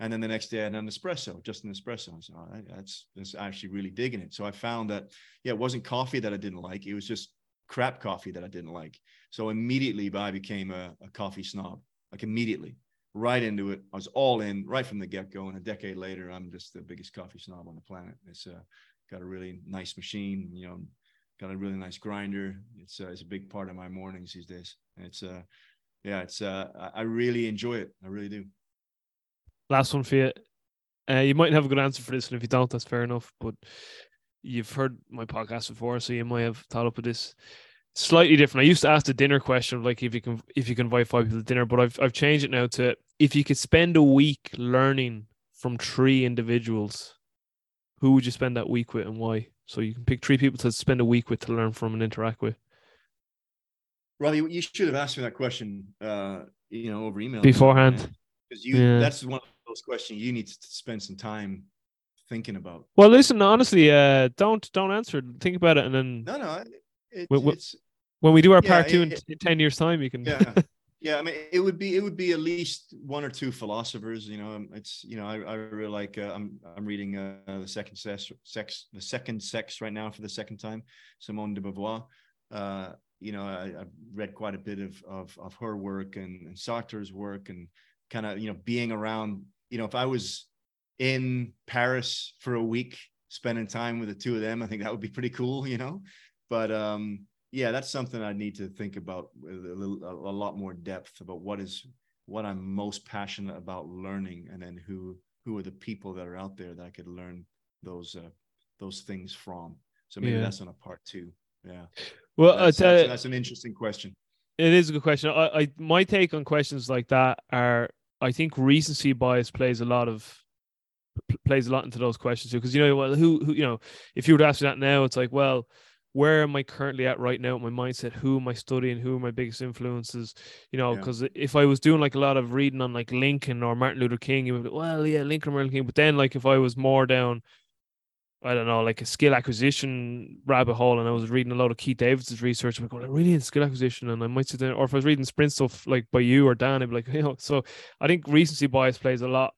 And then the next day I had an espresso, just an espresso. I said, all right, that's, that's actually really digging it. So I found that, yeah, it wasn't coffee that I didn't like. It was just crap coffee that I didn't like. So immediately I became a, a coffee snob, like immediately right into it. I was all in right from the get go. And a decade later, I'm just the biggest coffee snob on the planet. It's uh, got a really nice machine, you know, got a really nice grinder. It's, uh, it's a big part of my mornings these days. It's, uh, yeah, it's, uh, I- really enjoy it. I really do. Last one for you. Uh, you might have a good answer for this, and if you don't, that's fair enough. But you've heard my podcast before, so you might have thought up with this slightly different. I used to ask the dinner question, like if you can if you can invite five people to dinner, but I've I've changed it now to if you could spend a week learning from three individuals, who would you spend that week with and why? So you can pick three people to spend a week with to learn from and interact with. Robbie, you should have asked me that question, uh, you know, over email Beforehand. because you Yeah. that's one of those questions you need to spend some time thinking about. Well, listen, honestly, uh, don't don't answer. Think about it, and then No, no, it, what- it's when we do our yeah, part two in, it- in ten years' time, you can. yeah yeah i mean it would be it would be at least one or two philosophers you know um, it's you know i, I really like uh, i'm i'm reading uh, the second sex sex the second sex right now for the second time simone de beauvoir uh you know I, i've read quite a bit of of, of her work and, and sartre's work and kind of you know being around you know if i was in paris for a week spending time with the two of them i think that would be pretty cool you know but um yeah, that's something I need to think about with a, little, a, lot more depth about what is what I'm most passionate about learning, and then who who are the people that are out there that I could learn those uh, those things from. So maybe Yeah. that's on a part two. Yeah. Well, That's, that's, that's an interesting question. It is a good question. I, I my take on questions like that are I think recency bias plays a lot of plays a lot into those questions too. Because you know, well, who who you know, if you were to ask me that now, it's like, well, where am I currently at right now? My mindset, who am I studying? Who are my biggest influences? You know, Yeah. because if I was doing like a lot of reading on like Lincoln or Martin Luther King, you would be, well, yeah, Lincoln or Martin Luther King. But then, like, if I was more down, I don't know, like a skill acquisition rabbit hole, and I was reading a lot of Keith Davids's research, I'm going, I really need skill acquisition, and I might sit down, or if I was reading sprint stuff like by you or Dan, I'd be like, you know, so I think recency bias plays a lot,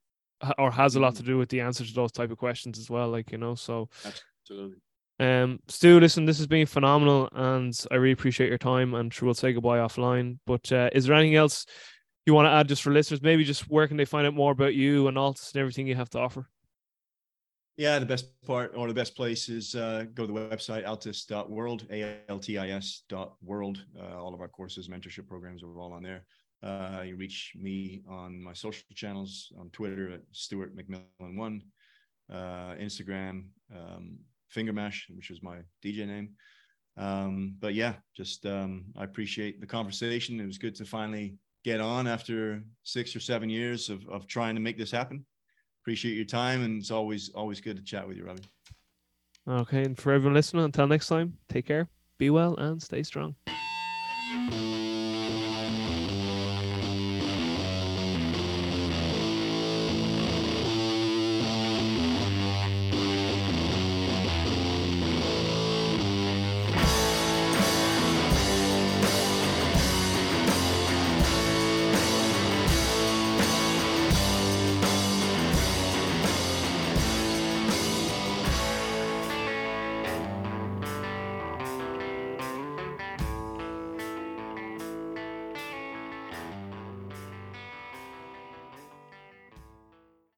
or has a lot mm. to do with the answer to those type of questions as well, like you know. So, Absolutely. Um, Stu, listen, this has been phenomenal, and I really appreciate your time. And sure, we'll say goodbye offline. But uh, is there anything else you want to add just for listeners? Maybe just where can they find out more about you and ALTIS and everything you have to offer? Yeah, the best part or the best place is uh, go to the website altis.world, A-L-T-I-S dot world. Uh, all of our courses, mentorship programs are all on there. Uh, you reach me on my social channels on Twitter at Stuart McMillan one, uh, Instagram, um, Fingermash, which was my DJ name. Um, but yeah, just um, I appreciate the conversation. It was good to finally get on after six or seven years of, of trying to make this happen appreciate your time and it's always always good to chat with you robbie Okay, and for everyone listening, until next time, take care, be well, and stay strong.